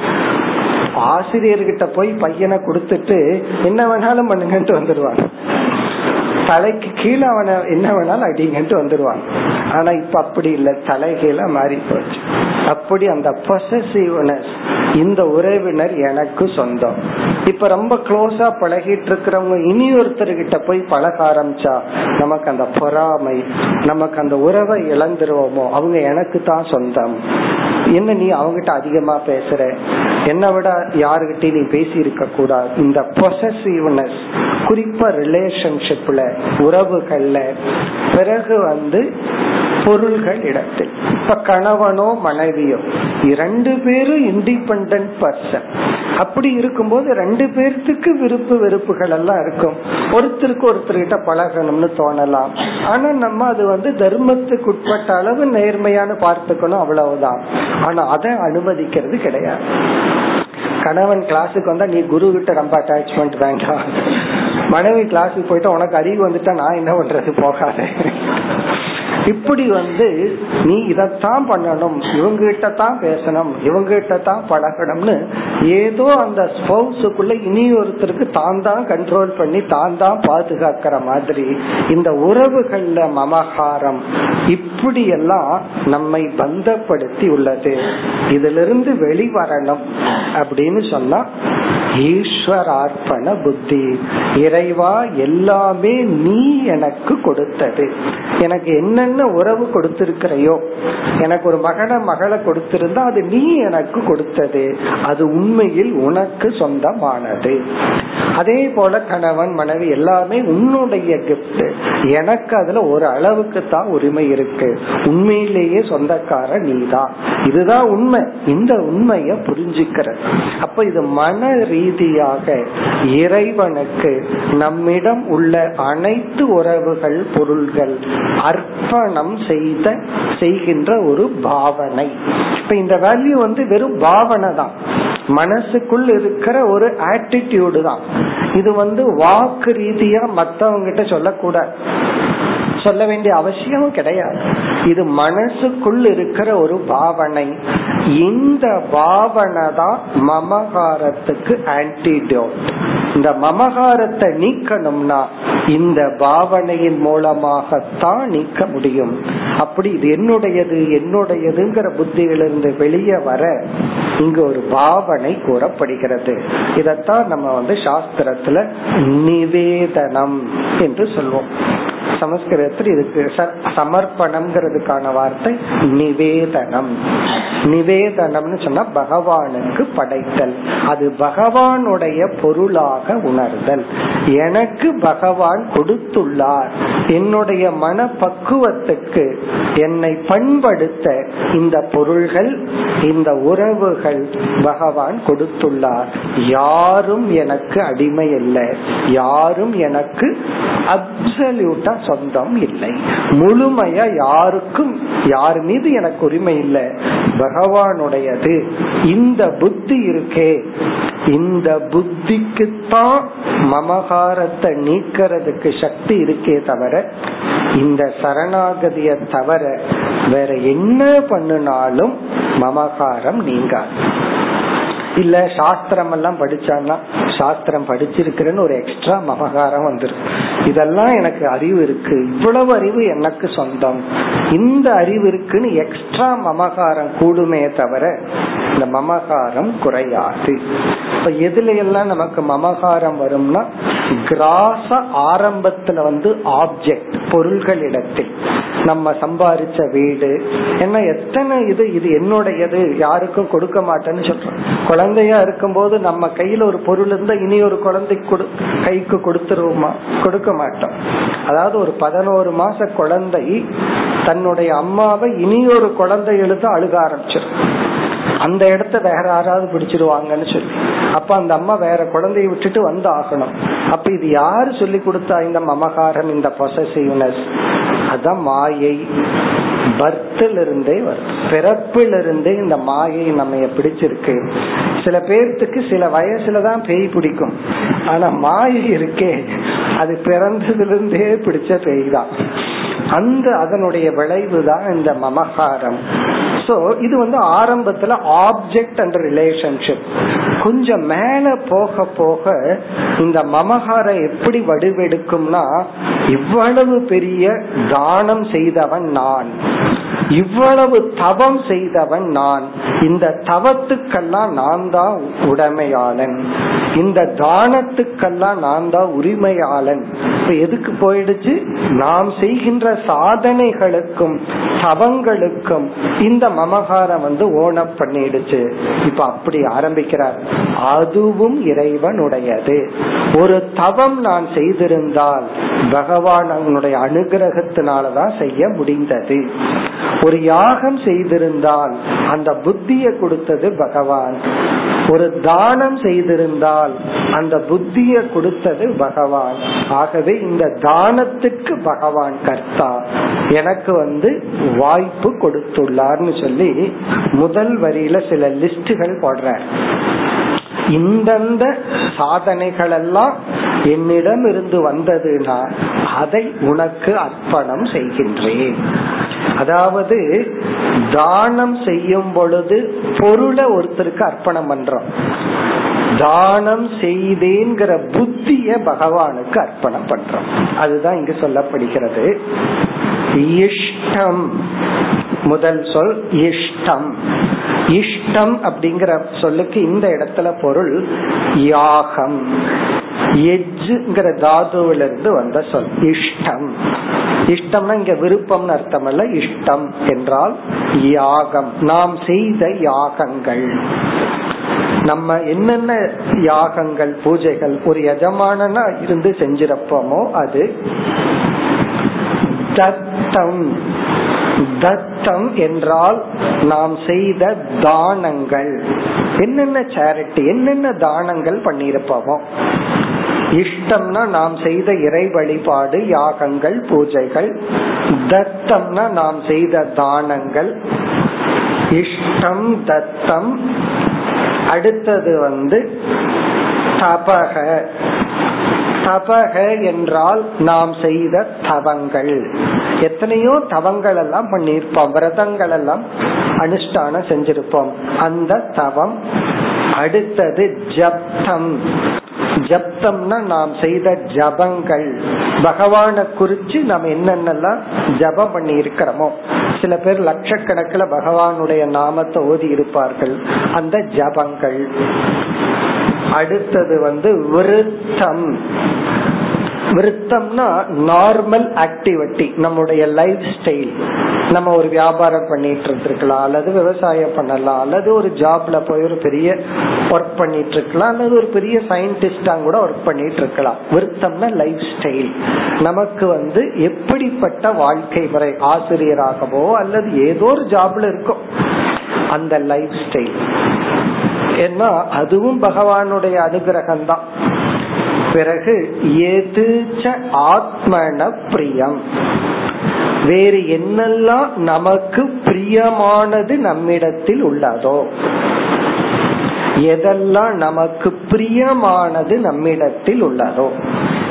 A: ஆசிரியர்கிட்ட போய் பையனை கொடுத்துட்டு என்ன வேணாலும் பண்ணுங்கன்ட்டு வந்துடுவாங்க தலைக்கு கீழே அவனை என்ன வேணாலும் அடிங்கன்ட்டு வந்துடுவாங்க ஆனா இப்ப அப்படி இல்ல. தலைகீழ மாறி போச்சு. அப்படி அந்த பொசசிவ்னஸ் இந்த உறவினர் எனக்கு சொந்தம். இப்ப ரொம்ப க்ளோஸா பழகிட்டு இருக்கிறவங்க இனி ஒருத்தர்கிட்ட போய் பழக ஆரம்பிச்சா நமக்கு அந்த பொறாமை நமக்கு அந்த உறவை இழந்துருவோமோ அவங்க எனக்கு தான் சொந்தம். என்ன நீ அவங்கிட்ட அதிகமா பேசுற? என்ன விட யாருகிட்டயும் நீ பேசி இருக்க கூடாது. இந்த பொசசிவ்னஸ் குறிப்பா ரிலேஷன்ஷிப்ல உறவுகள்ல பிறகு வந்து பொருள்கள் இடத்தில். இப்ப கணவனோ மனைவியோ இரண்டு பேரும் இண்டிபெண்ட் பர்சன் அப்படி இருக்கும்போது ரெண்டு பேர்த்துக்கு விருப்பு வெறுப்புகள் எல்லாம் இருக்கும். ஒருத்தருக்கு ஒருத்தர்கிட்ட பழகணும்னு தோணலாம். ஆனா நம்ம அது வந்து தர்மத்துக்கு உட்பட்ட அளவு நேர்மையான பார்த்துக்கணும் அவ்வளவுதான். ஆனா அதை அனுமதிக்கிறது கிடையாது. கணவன் கிளாஸுக்கு வந்தா நீ குரு கிட்ட ரொம்ப அட்டாச்மெண்ட் வேண்டாம். மனைவி கிளாஸுக்கு போயிட்டு உனக்கு அறிவு வந்துட்டா நான் என்ன பண்றது? போகாத. இப்படி வந்து நீ இதத்தான் பண்ணணும் இவங்ககிட்ட தான் பேசணும் இவங்ககிட்ட தான் பழகணும்னு ஏதோ அந்த ஸ்பௌஸுக்குள்ள இனி ஒருத்தருக்கு தான் தான் கண்ட்ரோல் பண்ணி தான் தான் பாதுகாக்கிற மாதிரி இந்த உறவுகள்ல மமகாரம் இப்படி எல்லாம் நம்மை பந்தப்படுத்தி உள்ளது. இதுல இருந்து வெளிவரணும் அப்படின்னு சொன்னா ஈஸ்வரார்ப்பண புத்தி. இறைவா எல்லாமே நீ எனக்கு கொடுத்தது. எனக்கு என்னென்ன என்ன உறவு கொடுத்திருக்கிறையோ? எனக்கு ஒரு மகன மகளை கொடுத்திருந்தா அது நீ எனக்கு கொடுத்தது. அது உண்மையில் உனக்கு சொந்தமானது. அதே போல கணவன் மனைவி எல்லாமே உன்னுடைய கிஃப்ட் எனக்கு அதுல ஒரு அளவுக்கு தான் உரிமை இருக்கு. உண்மையிலேயே சொந்தக்கார நீதான். இதுதான் உண்மை. இந்த உண்மைய புரிஞ்சுக்கிற. அப்ப இது மன ரீதியாக இறைவனுக்கு நம்மிடம் உள்ள அனைத்து உறவுகள் பொருள்கள் அர்ப்பணம் செய்த செய்கின்ற ஒரு பாவனை. இப்ப இந்த வேல்யூ வந்து வெறும் பாவனை தான் மனசுக்குள் இருக்கிற ஒரு ஆட்டிடியூடு தான். இது வந்து வாக்கு ரீதியா மத்தவங்க கிட்ட சொல்லக்கூடாது. சொல்ல வேண்டிய அவசியமும் கிடையாது. இது மனசுக்குள் இருக்கிற ஒரு பாவனை. இந்த பாவனை தான் மமகாரத்துக்கு ஆன்டிடோட் இந்த மமகாரத்தை நீக்கணும்னா இந்த பாவனையின் மூலமாகத்தான் நீக்க முடியும். அப்படி இது என்னுடையது என்னுடையதுங்கிற புத்தியிலிருந்து வெளியே வர இங்க ஒரு பாவனை கூறப்படுகிறது. இதத்தான் நம்ம வந்து சாஸ்திரத்துல நிவேதனம் என்று சொல்வோம். இடத்துல இருக்கு? சமர்ப்பணம்ங்கிறதுக்கான வார்த்தை நிவேதனம். நிவேதனம்னு சொன்னா பகவானுக்கு படைத்தல். அது பகவானுடைய பொருளாக உணர்தல். எனக்கு பகவான் கொடுத்துள்ளார். என்னுடைய மன பக்குவத்துக்கு என்னை பண்படுத்த இந்த பொருள்கள் இந்த உறவுகள் பகவான் கொடுத்துள்ளார். யாரும் எனக்கு அடிமை இல்லை யாரும் எனக்கு அப்சல்யூட்டா சொந்தம் இல்லை. முழுமையா யாருக்கும் யார் மீது எனக்கு உரிமை இல்லை. பகவானுடையது. இந்த புத்தி இருக்கே. இந்த புத்திக்குத்தான் மமகாரத்தை நீக்கிறதுக்கு சக்தி இருக்கே தவிர இந்த சரணாகதிய தவிர வேற என்ன பண்ணினாலும் மமகாரம் நீங்காது. இல்ல சாஸ்திரம் எல்லாம் படிச்சான்னா சாஸ்திரம் படிச்சிருக்கிறேன்னு ஒரு எக்ஸ்ட்ரா மமகாரம் வந்துடும் இதெல்லாம் எனக்கு அறிவு இருக்கு. இவ்வளவு அறிவு எனக்கு சொந்தம். இந்த அறிவு இருக்குன்னு எக்ஸ்ட்ரா மமகாரம் கூடுமே தவிர இந்த மமகாரம் குறையாது. இப்ப எதுல எல்லாம் நமக்கு மமகாரம் வரும்னா கிராச ஆரம்பத்துல வந்து ஆப்ஜெக்ட் பொருள்களிடத்தில். நம்ம சம்பாதிச்ச வீடு என்ன எத்தனை இது இது என்னுடையது யாருக்கும் கொடுக்க மாட்டேன்னு சொல்றோம். குழந்தையா இருக்கும்போது நம்ம கையில ஒரு பொருள் இருந்தா இனி ஒரு குழந்தை கைக்கு கொடுத்துருவோமா? கொடுக்க மாட்டோம். அதாவது ஒரு பதினோரு மாச குழந்தை தன்னுடைய அம்மாவை இனி ஒரு குழந்தை எழுத அழுக ஆரம்பிச்சிடும் அந்த இடத்த வேற யாராவது பிடிச்சிருவாங்கன்னு சொல்லி. அப்ப அந்த அம்மா வேற குழந்தைய விட்டுட்டு வந்து ஆகணும். அப்ப இது யாரு சொல்லி கொடுத்தா இந்த மமகாரம் இந்த பொசசிவ்னஸ் அதான் மாயை. பர்த்திலிருந்தே வரும் பிறப்பிலிருந்தே இந்த மாயை நம்ம பிடிச்சிருக்கு. சில பேர்த்துக்கு சில வயசுலதான் பேய் பிடிக்கும். ஆனா மாயை இருக்கே. அது பிறந்ததுல இருந்தே பிடிச்ச பேய் தான். அந்த அதனுடைய விளைவு தான் இந்த மமகாரம் சோ இது வந்து ஆரம்பத்துல ஆப்ஜெக்ட் அண்ட் ரிலேஷன்ஷிப் கொஞ்சம் மேல போக போக இந்த மமகாரம் எப்படி வடிவெடுக்கும்னா இவ்வளவு பெரிய தானம் செய்தவன் நான். இவ்வளவு தவம் செய்தவன் நான். இந்த தவத்துக்கெல்லாம் நான் தான் உடைமையாளன். இந்த தானத்துக்கெல்லாம் நான் தான் உரிமையாளன். இப்ப எதுக்கு போயிடுச்சு? நாம் செய்கின்ற சாதனைகளுக்கும் தவங்களுக்கும் இந்த மமகாரம் வந்து ஓனப் பண்ணிடுச்சு. இப்ப அப்படி ஆரம்பிக்கிறார். அதுவும் இறைவனுடையது. ஒரு தவம் நான் செய்திருந்தால் பகவானுடைய அனுகிரகத்தினாலதான் செய்ய முடிந்தது. ஒரு யாகம் செய்திருந்தால் அந்த புத்தியை கொடுத்தது பகவான். ஒரு தானம் செய்திருந்தால் அந்த புத்திய கொடுத்தது பகவான். ஆகவே இந்த தானத்துக்கு பகவான் கர்த்தா. எனக்கு வந்து வாய்ப்பு கொடுத்துள்ளார்னு சொல்லி முதல் வரியில சில லிஸ்டுகள் போடுற இந்தந்த சாதனைகள் எல்லாம் என்னிடம் இருந்து வந்ததுன்னா அதை உனக்கு அர்ப்பணம் செய்கின்றேன். அதாவது தானம் செய்யும் பொழுது பொருளை ஒருத்தருக்கு அர்ப்பணம் பண்றோம். தானம் செய்தேங்கிற புத்திய பகவானுக்கு அர்ப்பணம் பண்றோம். அதுதான் இங்கு சொல்லப்படுகிறது. இஷ்டம். முதல் சொல் இஷ்டம். இஷ்டம் அப்படிங்கிற சொல்லுக்கு இந்த இடத்துல பொருள் யாகம். எஜ்ங்கிற தாதுவில இருந்து வந்த சொல் இஷ்டம். இஷ்டம்னா இங்க விருப்பம்னு அர்த்தம் அல்ல இஷ்டம் என்றால் யாகம். நாம் செய்த யாகங்கள். நம்ம என்னென்ன யாகங்கள் பூஜைகள் ஒரு எஜமானனா இருந்து செஞ்சிருப்போமோ அது தத்தம். தத்தம் என்றால் நாம் செய்த தானங்கள். என்னென்ன சேரிட்டி என்னென்ன தானங்கள் பண்ணியிருப்போமோ இஷ்டம்னா நாம் செய்த இறை வழிபாடு யாகங்கள் பூஜைகள். தத்தம்னா நாம் செய்த தானங்கள். இஷ்டம் தத்தம். அடுத்தது வந்து தபக. தபக என்றால் நாம் செய்த தவங்கள். எத்தனையோ தவங்கள் எல்லாம் பண்ணியிருப்போம் விரதங்கள் எல்லாம் அனுஷ்டானம் செஞ்சிருப்போம். அந்த தவம். அடுத்தது ஜப்தம். ஜப்தம்னா நாம் செய்த ஜபங்கள். பகவான குறிச்சு நம்ம என்னென்னலாம் ஜபம் பண்ணி இருக்கிறோமோ. சில பேர் லட்சக்கணக்கில் பகவானுடைய நாமத்தை ஓதி இருப்பார்கள். அந்த ஜபங்கள். அடுத்தது வந்து விருத்தம். விருத்தம்னா நார்மல் ஆக்டிவிட்டி நம்முடைய லைஃப் ஸ்டைல் நம்ம ஒரு வியாபாரம் பண்ணிட்டு இருக்கலாம் அல்லது விவசாயம் பண்ணலாம் அல்லது ஒரு ஜாப்ல போய் ஒரு பெரிய ஒர்க் பண்ணிட்டு இருக்கலாம் அல்லது ஒரு பெரிய சயின்டிஸ்டா கூட ஒர்க் பண்ணிட்டு இருக்கலாம். விருத்தம்னா லைஃப் ஸ்டைல் நமக்கு வந்து எப்படிப்பட்ட வாழ்க்கை முறை ஆசிரியராகவோ அல்லது ஏதோ ஒரு ஜாப்ல இருக்கும் அந்த லைஃப் ஸ்டைல் ஏன்னா அதுவும் பகவானுடைய அனுகிரகம் தான் பிறகு எது ஆத்மன பிரியம். வேறு என்னெல்லாம் நமக்கு பிரியமானது நம்மிடத்தில் உள்ளதோ? எதெல்லாம் நமக்கு பிரியமானது நம்மிடத்தில் உள்ளதோ?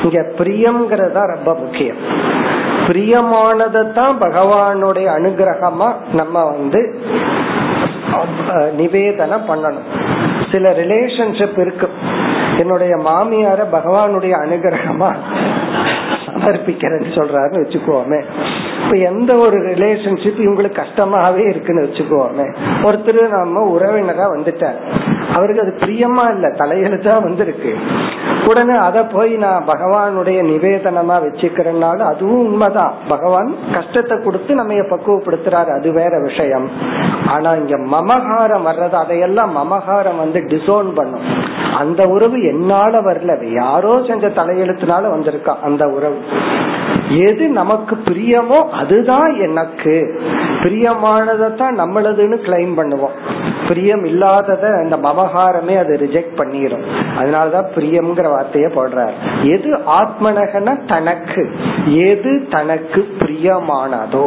A: இங்க பிரியம்ங்கிறதா ரொம்ப முக்கியம். பிரியமானதான் பகவானுடைய அனுகிரகமா நம்ம வந்து நிவேதனை பண்ணணும். சில ரிலேஷன்ஷிப் இருக்கு. என்னுடைய மாமியார பகவானுடைய அனுகிரகமா சமர்ப்பிக்கிறேன்னு சொல்றாருன்னு வச்சுக்கோமே. இப்ப எந்த ஒரு ரிலேஷன்ஷிப் இவங்களுக்கு கஷ்டமாவே இருக்குன்னு வச்சுக்கோமே. ஒருத்தர் நம்ம உறவினரா வந்துட்டார். அவருக்கு அது பிரியமா இல்ல தலையெழுத்தா வந்திருக்கு. உடனே அத போய் நான் பகவானுடைய நிவேதனமா வச்சுக்கிறேன்னாலும் அதுவும் உண்மைதான். பகவான் கஷ்டத்தை கொடுத்து நம்ம பக்குவப்படுத்துறாரு. அது வேற விஷயம். ஆனா இங்க மமகாரம் வர்றது அதையெல்லாம் மமகாரம் வந்து டிசோன் பண்ணும். அந்த உறவு என்னால வரல. யாரோ செஞ்ச தலையெழுத்துனால வந்திருக்கா அந்த உறவு. எது நமக்கு பிரியமோ அதுதான் எனக்கு. பிரியமானதை தான் நம்மளதுன்னு கிளைம் பண்ணுவோம். பிரியம் இல்லாதத அந்த மமகாரமே அதை ரிஜெக்ட் பண்ணிடும் அதனாலதான் பிரியம்ங்கிற வார்த்தைய போடுறார். எது ஆத்மனகன தனக்கு எது தனக்கு பிரியமானதோ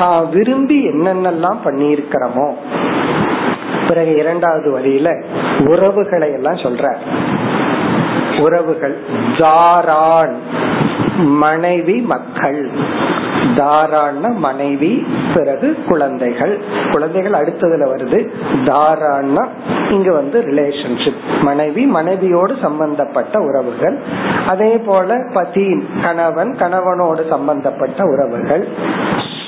A: தான் விரும்பி என்னென்னலாம் பண்ணியிருக்கிறோமோ பிறகு இரண்டாவது வரியில உறவுகளை எல்லாம் சொல்ற உறவுகள் ஜாரான் மனைவி மக்கள். தாரான மனைவி பிறகு குழந்தைகள். குழந்தைகள் அடுத்ததுல வருது. தாரான இங்க வந்து ரிலேஷன்ஷிப் மனைவி மனைவியோடு சம்பந்தப்பட்ட உறவுகள். அதே போல பதி கணவன் கணவனோடு சம்பந்தப்பட்ட உறவுகள்.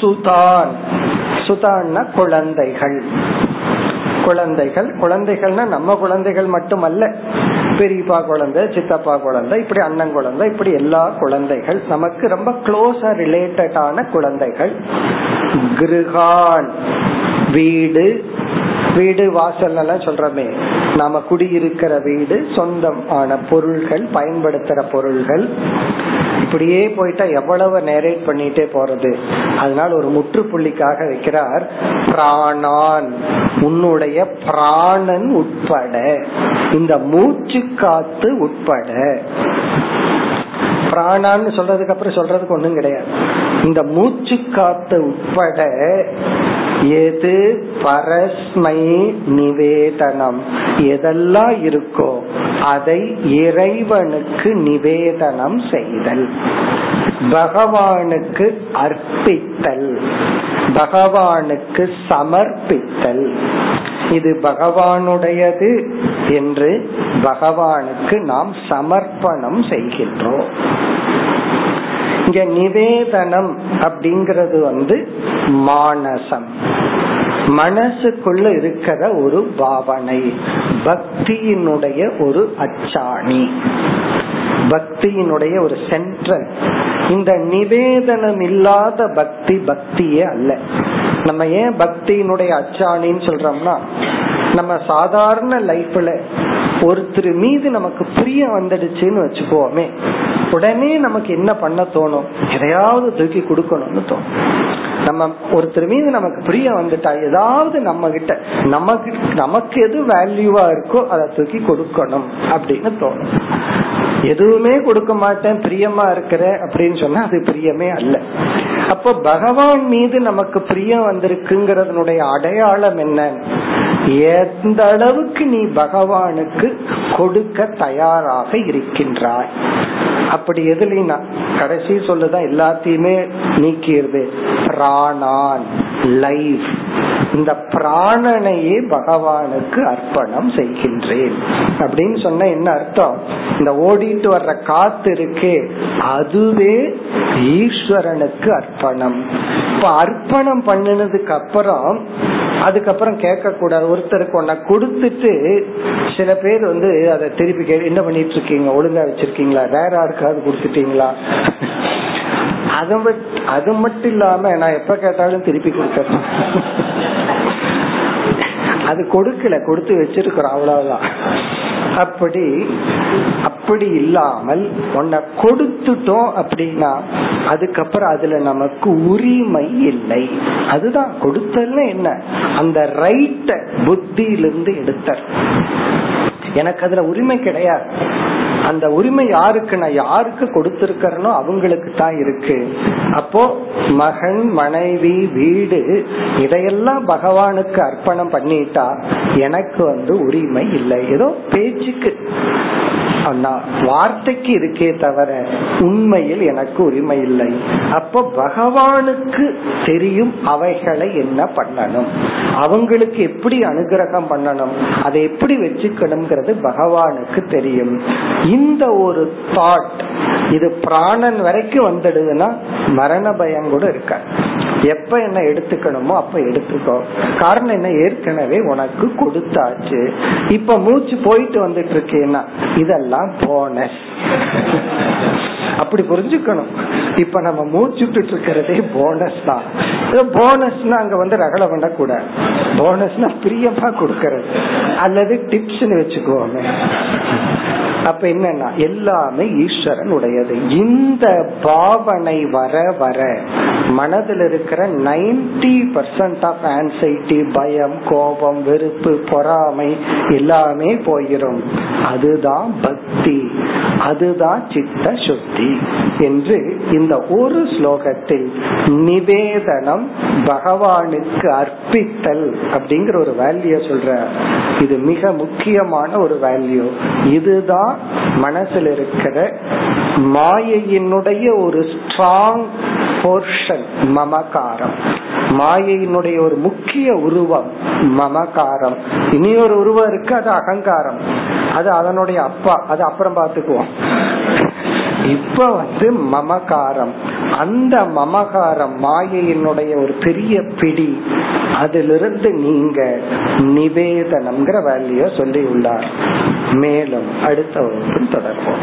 A: சுதான். சுதான்னா குழந்தைகள். குழந்தைகள் குழந்தைகள்னா நம்ம குழந்தைகள் மட்டுமல்ல. பெரியப்பா குழந்தை சித்தப்பா குழந்தை இப்படி அண்ணன் குழந்தை இப்படி எல்லா குழந்தைகள். நமக்கு ரொம்ப க்ளோஸா ரிலேட்டடான குழந்தைகள். கிருகான் வீடு வீடு வாசல் எல்லாம் சொல்றமே. நாம குடியிருக்கிற வீடு சொந்தம் ஆன பொருள்கள் பயன்படுத்துற பொருள்கள். இப்படியே போயிட்டா எவ்வளவு நேரேட் பண்ணிட்டே போறது. அதனால ஒரு முற்றுப்புள்ளிக்காக வைக்கிறார் பிராணான் உன்னுடைய பிராணன் உட்பட இந்த மூச்சு காத்து உட்பட. பிராணான்னு சொல்றதுக்கு அப்புறம் சொல்றதுக்கு ஒண்ணும் கிடையாது. இந்த மூச்சு காத்து உட்பட எது பரஸ்மை நிவேதனம்? எதெல்லாம் இருக்கோ அதை இறைவனுக்கு நிவேதனம் செய்தல். பகவானுக்கு அர்ப்பித்தல். பகவானுக்கு சமர்ப்பித்தல். இது பகவானுடையது என்று பகவானுக்கு நாம் சமர்ப்பணம் செய்கின்றோம். இங்க நிவேதனம் அப்படிங்கறது வந்து மானசம். மனசுக்குள்ள இருக்கிற ஒரு பாவனை பக்தியினுடைய ஒரு அச்சாணி. பக்தியினுடைய ஒரு சென்ட்ரல் இந்த நிவேதனம் இல்லாத பக்தி பக்தியே அல்ல. நம்ம ஏன் பக்தியினுடைய அச்சாணின்னு சொல்றோம்னா நம்ம சாதாரண லைஃப்ல ஒருத்தர் மீது நமக்கு புரிய வந்துடுச்சுன்னு வச்சுக்கோமே. உடனே நமக்கு என்ன பண்ண தோணும்? எதையாவது தூக்கி கொடுக்கணும்னு தோணும். நம்ம ஒருத்தர் மீது நமக்கு பிரியம் வந்துட்டா ஏதாவது நம்ம கிட்ட நமக்கு நமக்கு எது வேல்யூவா இருக்கோ அதை தூக்கி கொடுக்கணும் அப்படின்னு தோணும். எதுவுமே கொடுக்க மாட்டேன் பிரியமா இருக்கிற அப்படின்னு சொன்னா அது பிரியமே அல்ல. அப்போ பகவான் மீது நமக்கு பிரியம் வந்திருக்குங்கிறதனுடைய அடையாளம் என்ன? எந்த அளவுக்கு நீ பகவானுக்கு கொடுக்க தயாராக இருக்கின்றாய்? அப்படி எதுலனா கடைசி சொல்லுதான் எல்லாத்தையுமே நீக்கிடுது பிராணான் லைஃப் இந்த பிராணனையே பகவானுக்கு அர்ப்பணம் செய்கின்றேன். அப்படின்னு சொன்ன என்ன அர்த்தம்? இந்த ஓடிட்டு வர்ற காத்து இருக்கே அதுவே ஈஸ்வரனுக்கு அர்ப்பணம். இப்ப அர்ப்பணம் பண்ணினதுக்கு அப்புறம் அதுக்கப்புறம் கேட்க கூடாது ஒருத்தருக்கு ஒன்ன கொடுத்துட்டு சில பேர் வந்து அதை திருப்பி கே என்ன பண்ணிட்டு இருக்கீங்க? ஒழுங்கா வச்சிருக்கீங்களா? வேற யாருக்காவது கொடுத்துட்டீங்களா? அது அது மட்டும் இல்லாம நான் எப்ப கேட்டாலும் திருப்பி கொடுத்துறேன். அது கொடுக்கல கொடுத்து வச்சிருக்கிறோம் அவ்வளவுதான். அப்படி அப்படி இல்லாமல் உன்னை கொடுத்துட்டோம் அப்படின்னா அதுக்கப்புறம் அதுல நமக்கு உரிமை இல்லை. அதுதான் கொடுத்தல்ல என்ன? அந்த ரைட்ட புத்தியிலிருந்து எடுத்த எனக்கு அதுல உரிமை கிடையாது. அந்த உரிமை யாருக்கு நான் யாருக்கு கொடுத்திருக்கிறனோ அவங்களுக்கு தான் இருக்கு. அப்போ மகன் மனைவி வீடு இதையெல்லாம் பகவானுக்கு அர்ப்பணம் பண்ணிட்டா எனக்கு வந்து உரிமை இல்லை. ஏதோ பேச்சுக்கு. வார்த்தைக்கு இருக்கே தவிர உண்மையில் எனக்கு உரிமை இல்லை. அப்ப பகவானுக்கு தெரியும் அவைகளை என்ன பண்ணணும். அவங்களுக்கு எப்படி அனுகிரகம் பண்ணணும். அதை எப்படி வச்சுக்கணுங்கிறது பகவானுக்கு தெரியும். இந்த ஒரு தாட் இது பிராணன் வரைக்கும் வந்துடுதுன்னா மரண பயம் கூட இருக்க? எப்ப என்ன எடுத்துக்கணுமோ அப்ப எடுத்துக்கோ. காரணம் என்ன? ஏற்கனவே உனக்கு கொடுத்தாச்சு. இப்ப மூச்சு போயிட்டு வந்துட்டு இருக்கேன்னா இதெல்லாம் போனஸ் அப்படி புரிஞ்சுக்கணும். இப்ப நம்ம மூச்சுட்டு இருக்கிறதே போனஸ் தான். போனஸ்னா அங்க வந்து ரகல பண்ணக்கூடாது. போனஸ்னா பிரியமா கொடுக்கறது. அல்லது டிப்ஸ் வச்சுக்கோமே. அப்ப என்னன்னா எல்லாமே ஈஸ்வரன் உடையது இந்த பாவனை வர வர மனதில் இருக்கிற நைன்டி பர்சன்ட் ஆஃப் ஆன்சைட்டி பயம் கோபம் வெறுப்பு பொறாமை எல்லாமே போயிடும் அதுதான் பக்தி. அதுதான் சித்த சுத்தி என்று இந்த ஒரு ஸ்லோகத்தில் நிவேதனம் பகவானுக்கு அர்ப்பித்தல் அப்படிங்கிற ஒரு வேல்யூ சொல்ற இது மிக முக்கியமான ஒரு வேல்யூ இதுதான் மனசில் இருக்கிற மாயையினுடைய ஒரு ஸ்ட்ராங் போர்ஷன் மமகாரம் மாயையினுடைய ஒரு முக்கிய உருவம் மமகாரம் இனி ஒரு உருவம் இருக்கு அது அகங்காரம். அது அதனுடைய அப்பா அது அப்புறம் பாத்துக்குவோம் இப்ப வந்து மமகாரம் அந்த மமகாரம் மாயையினுடைய ஒரு பெரிய பிடி அதிலிருந்து நீங்க நிவேதனம்ங்கிற வேல்யூ சொல்லி உள்ளார் மேலும் அடுத்த வகுப்பில் தொடர்போம்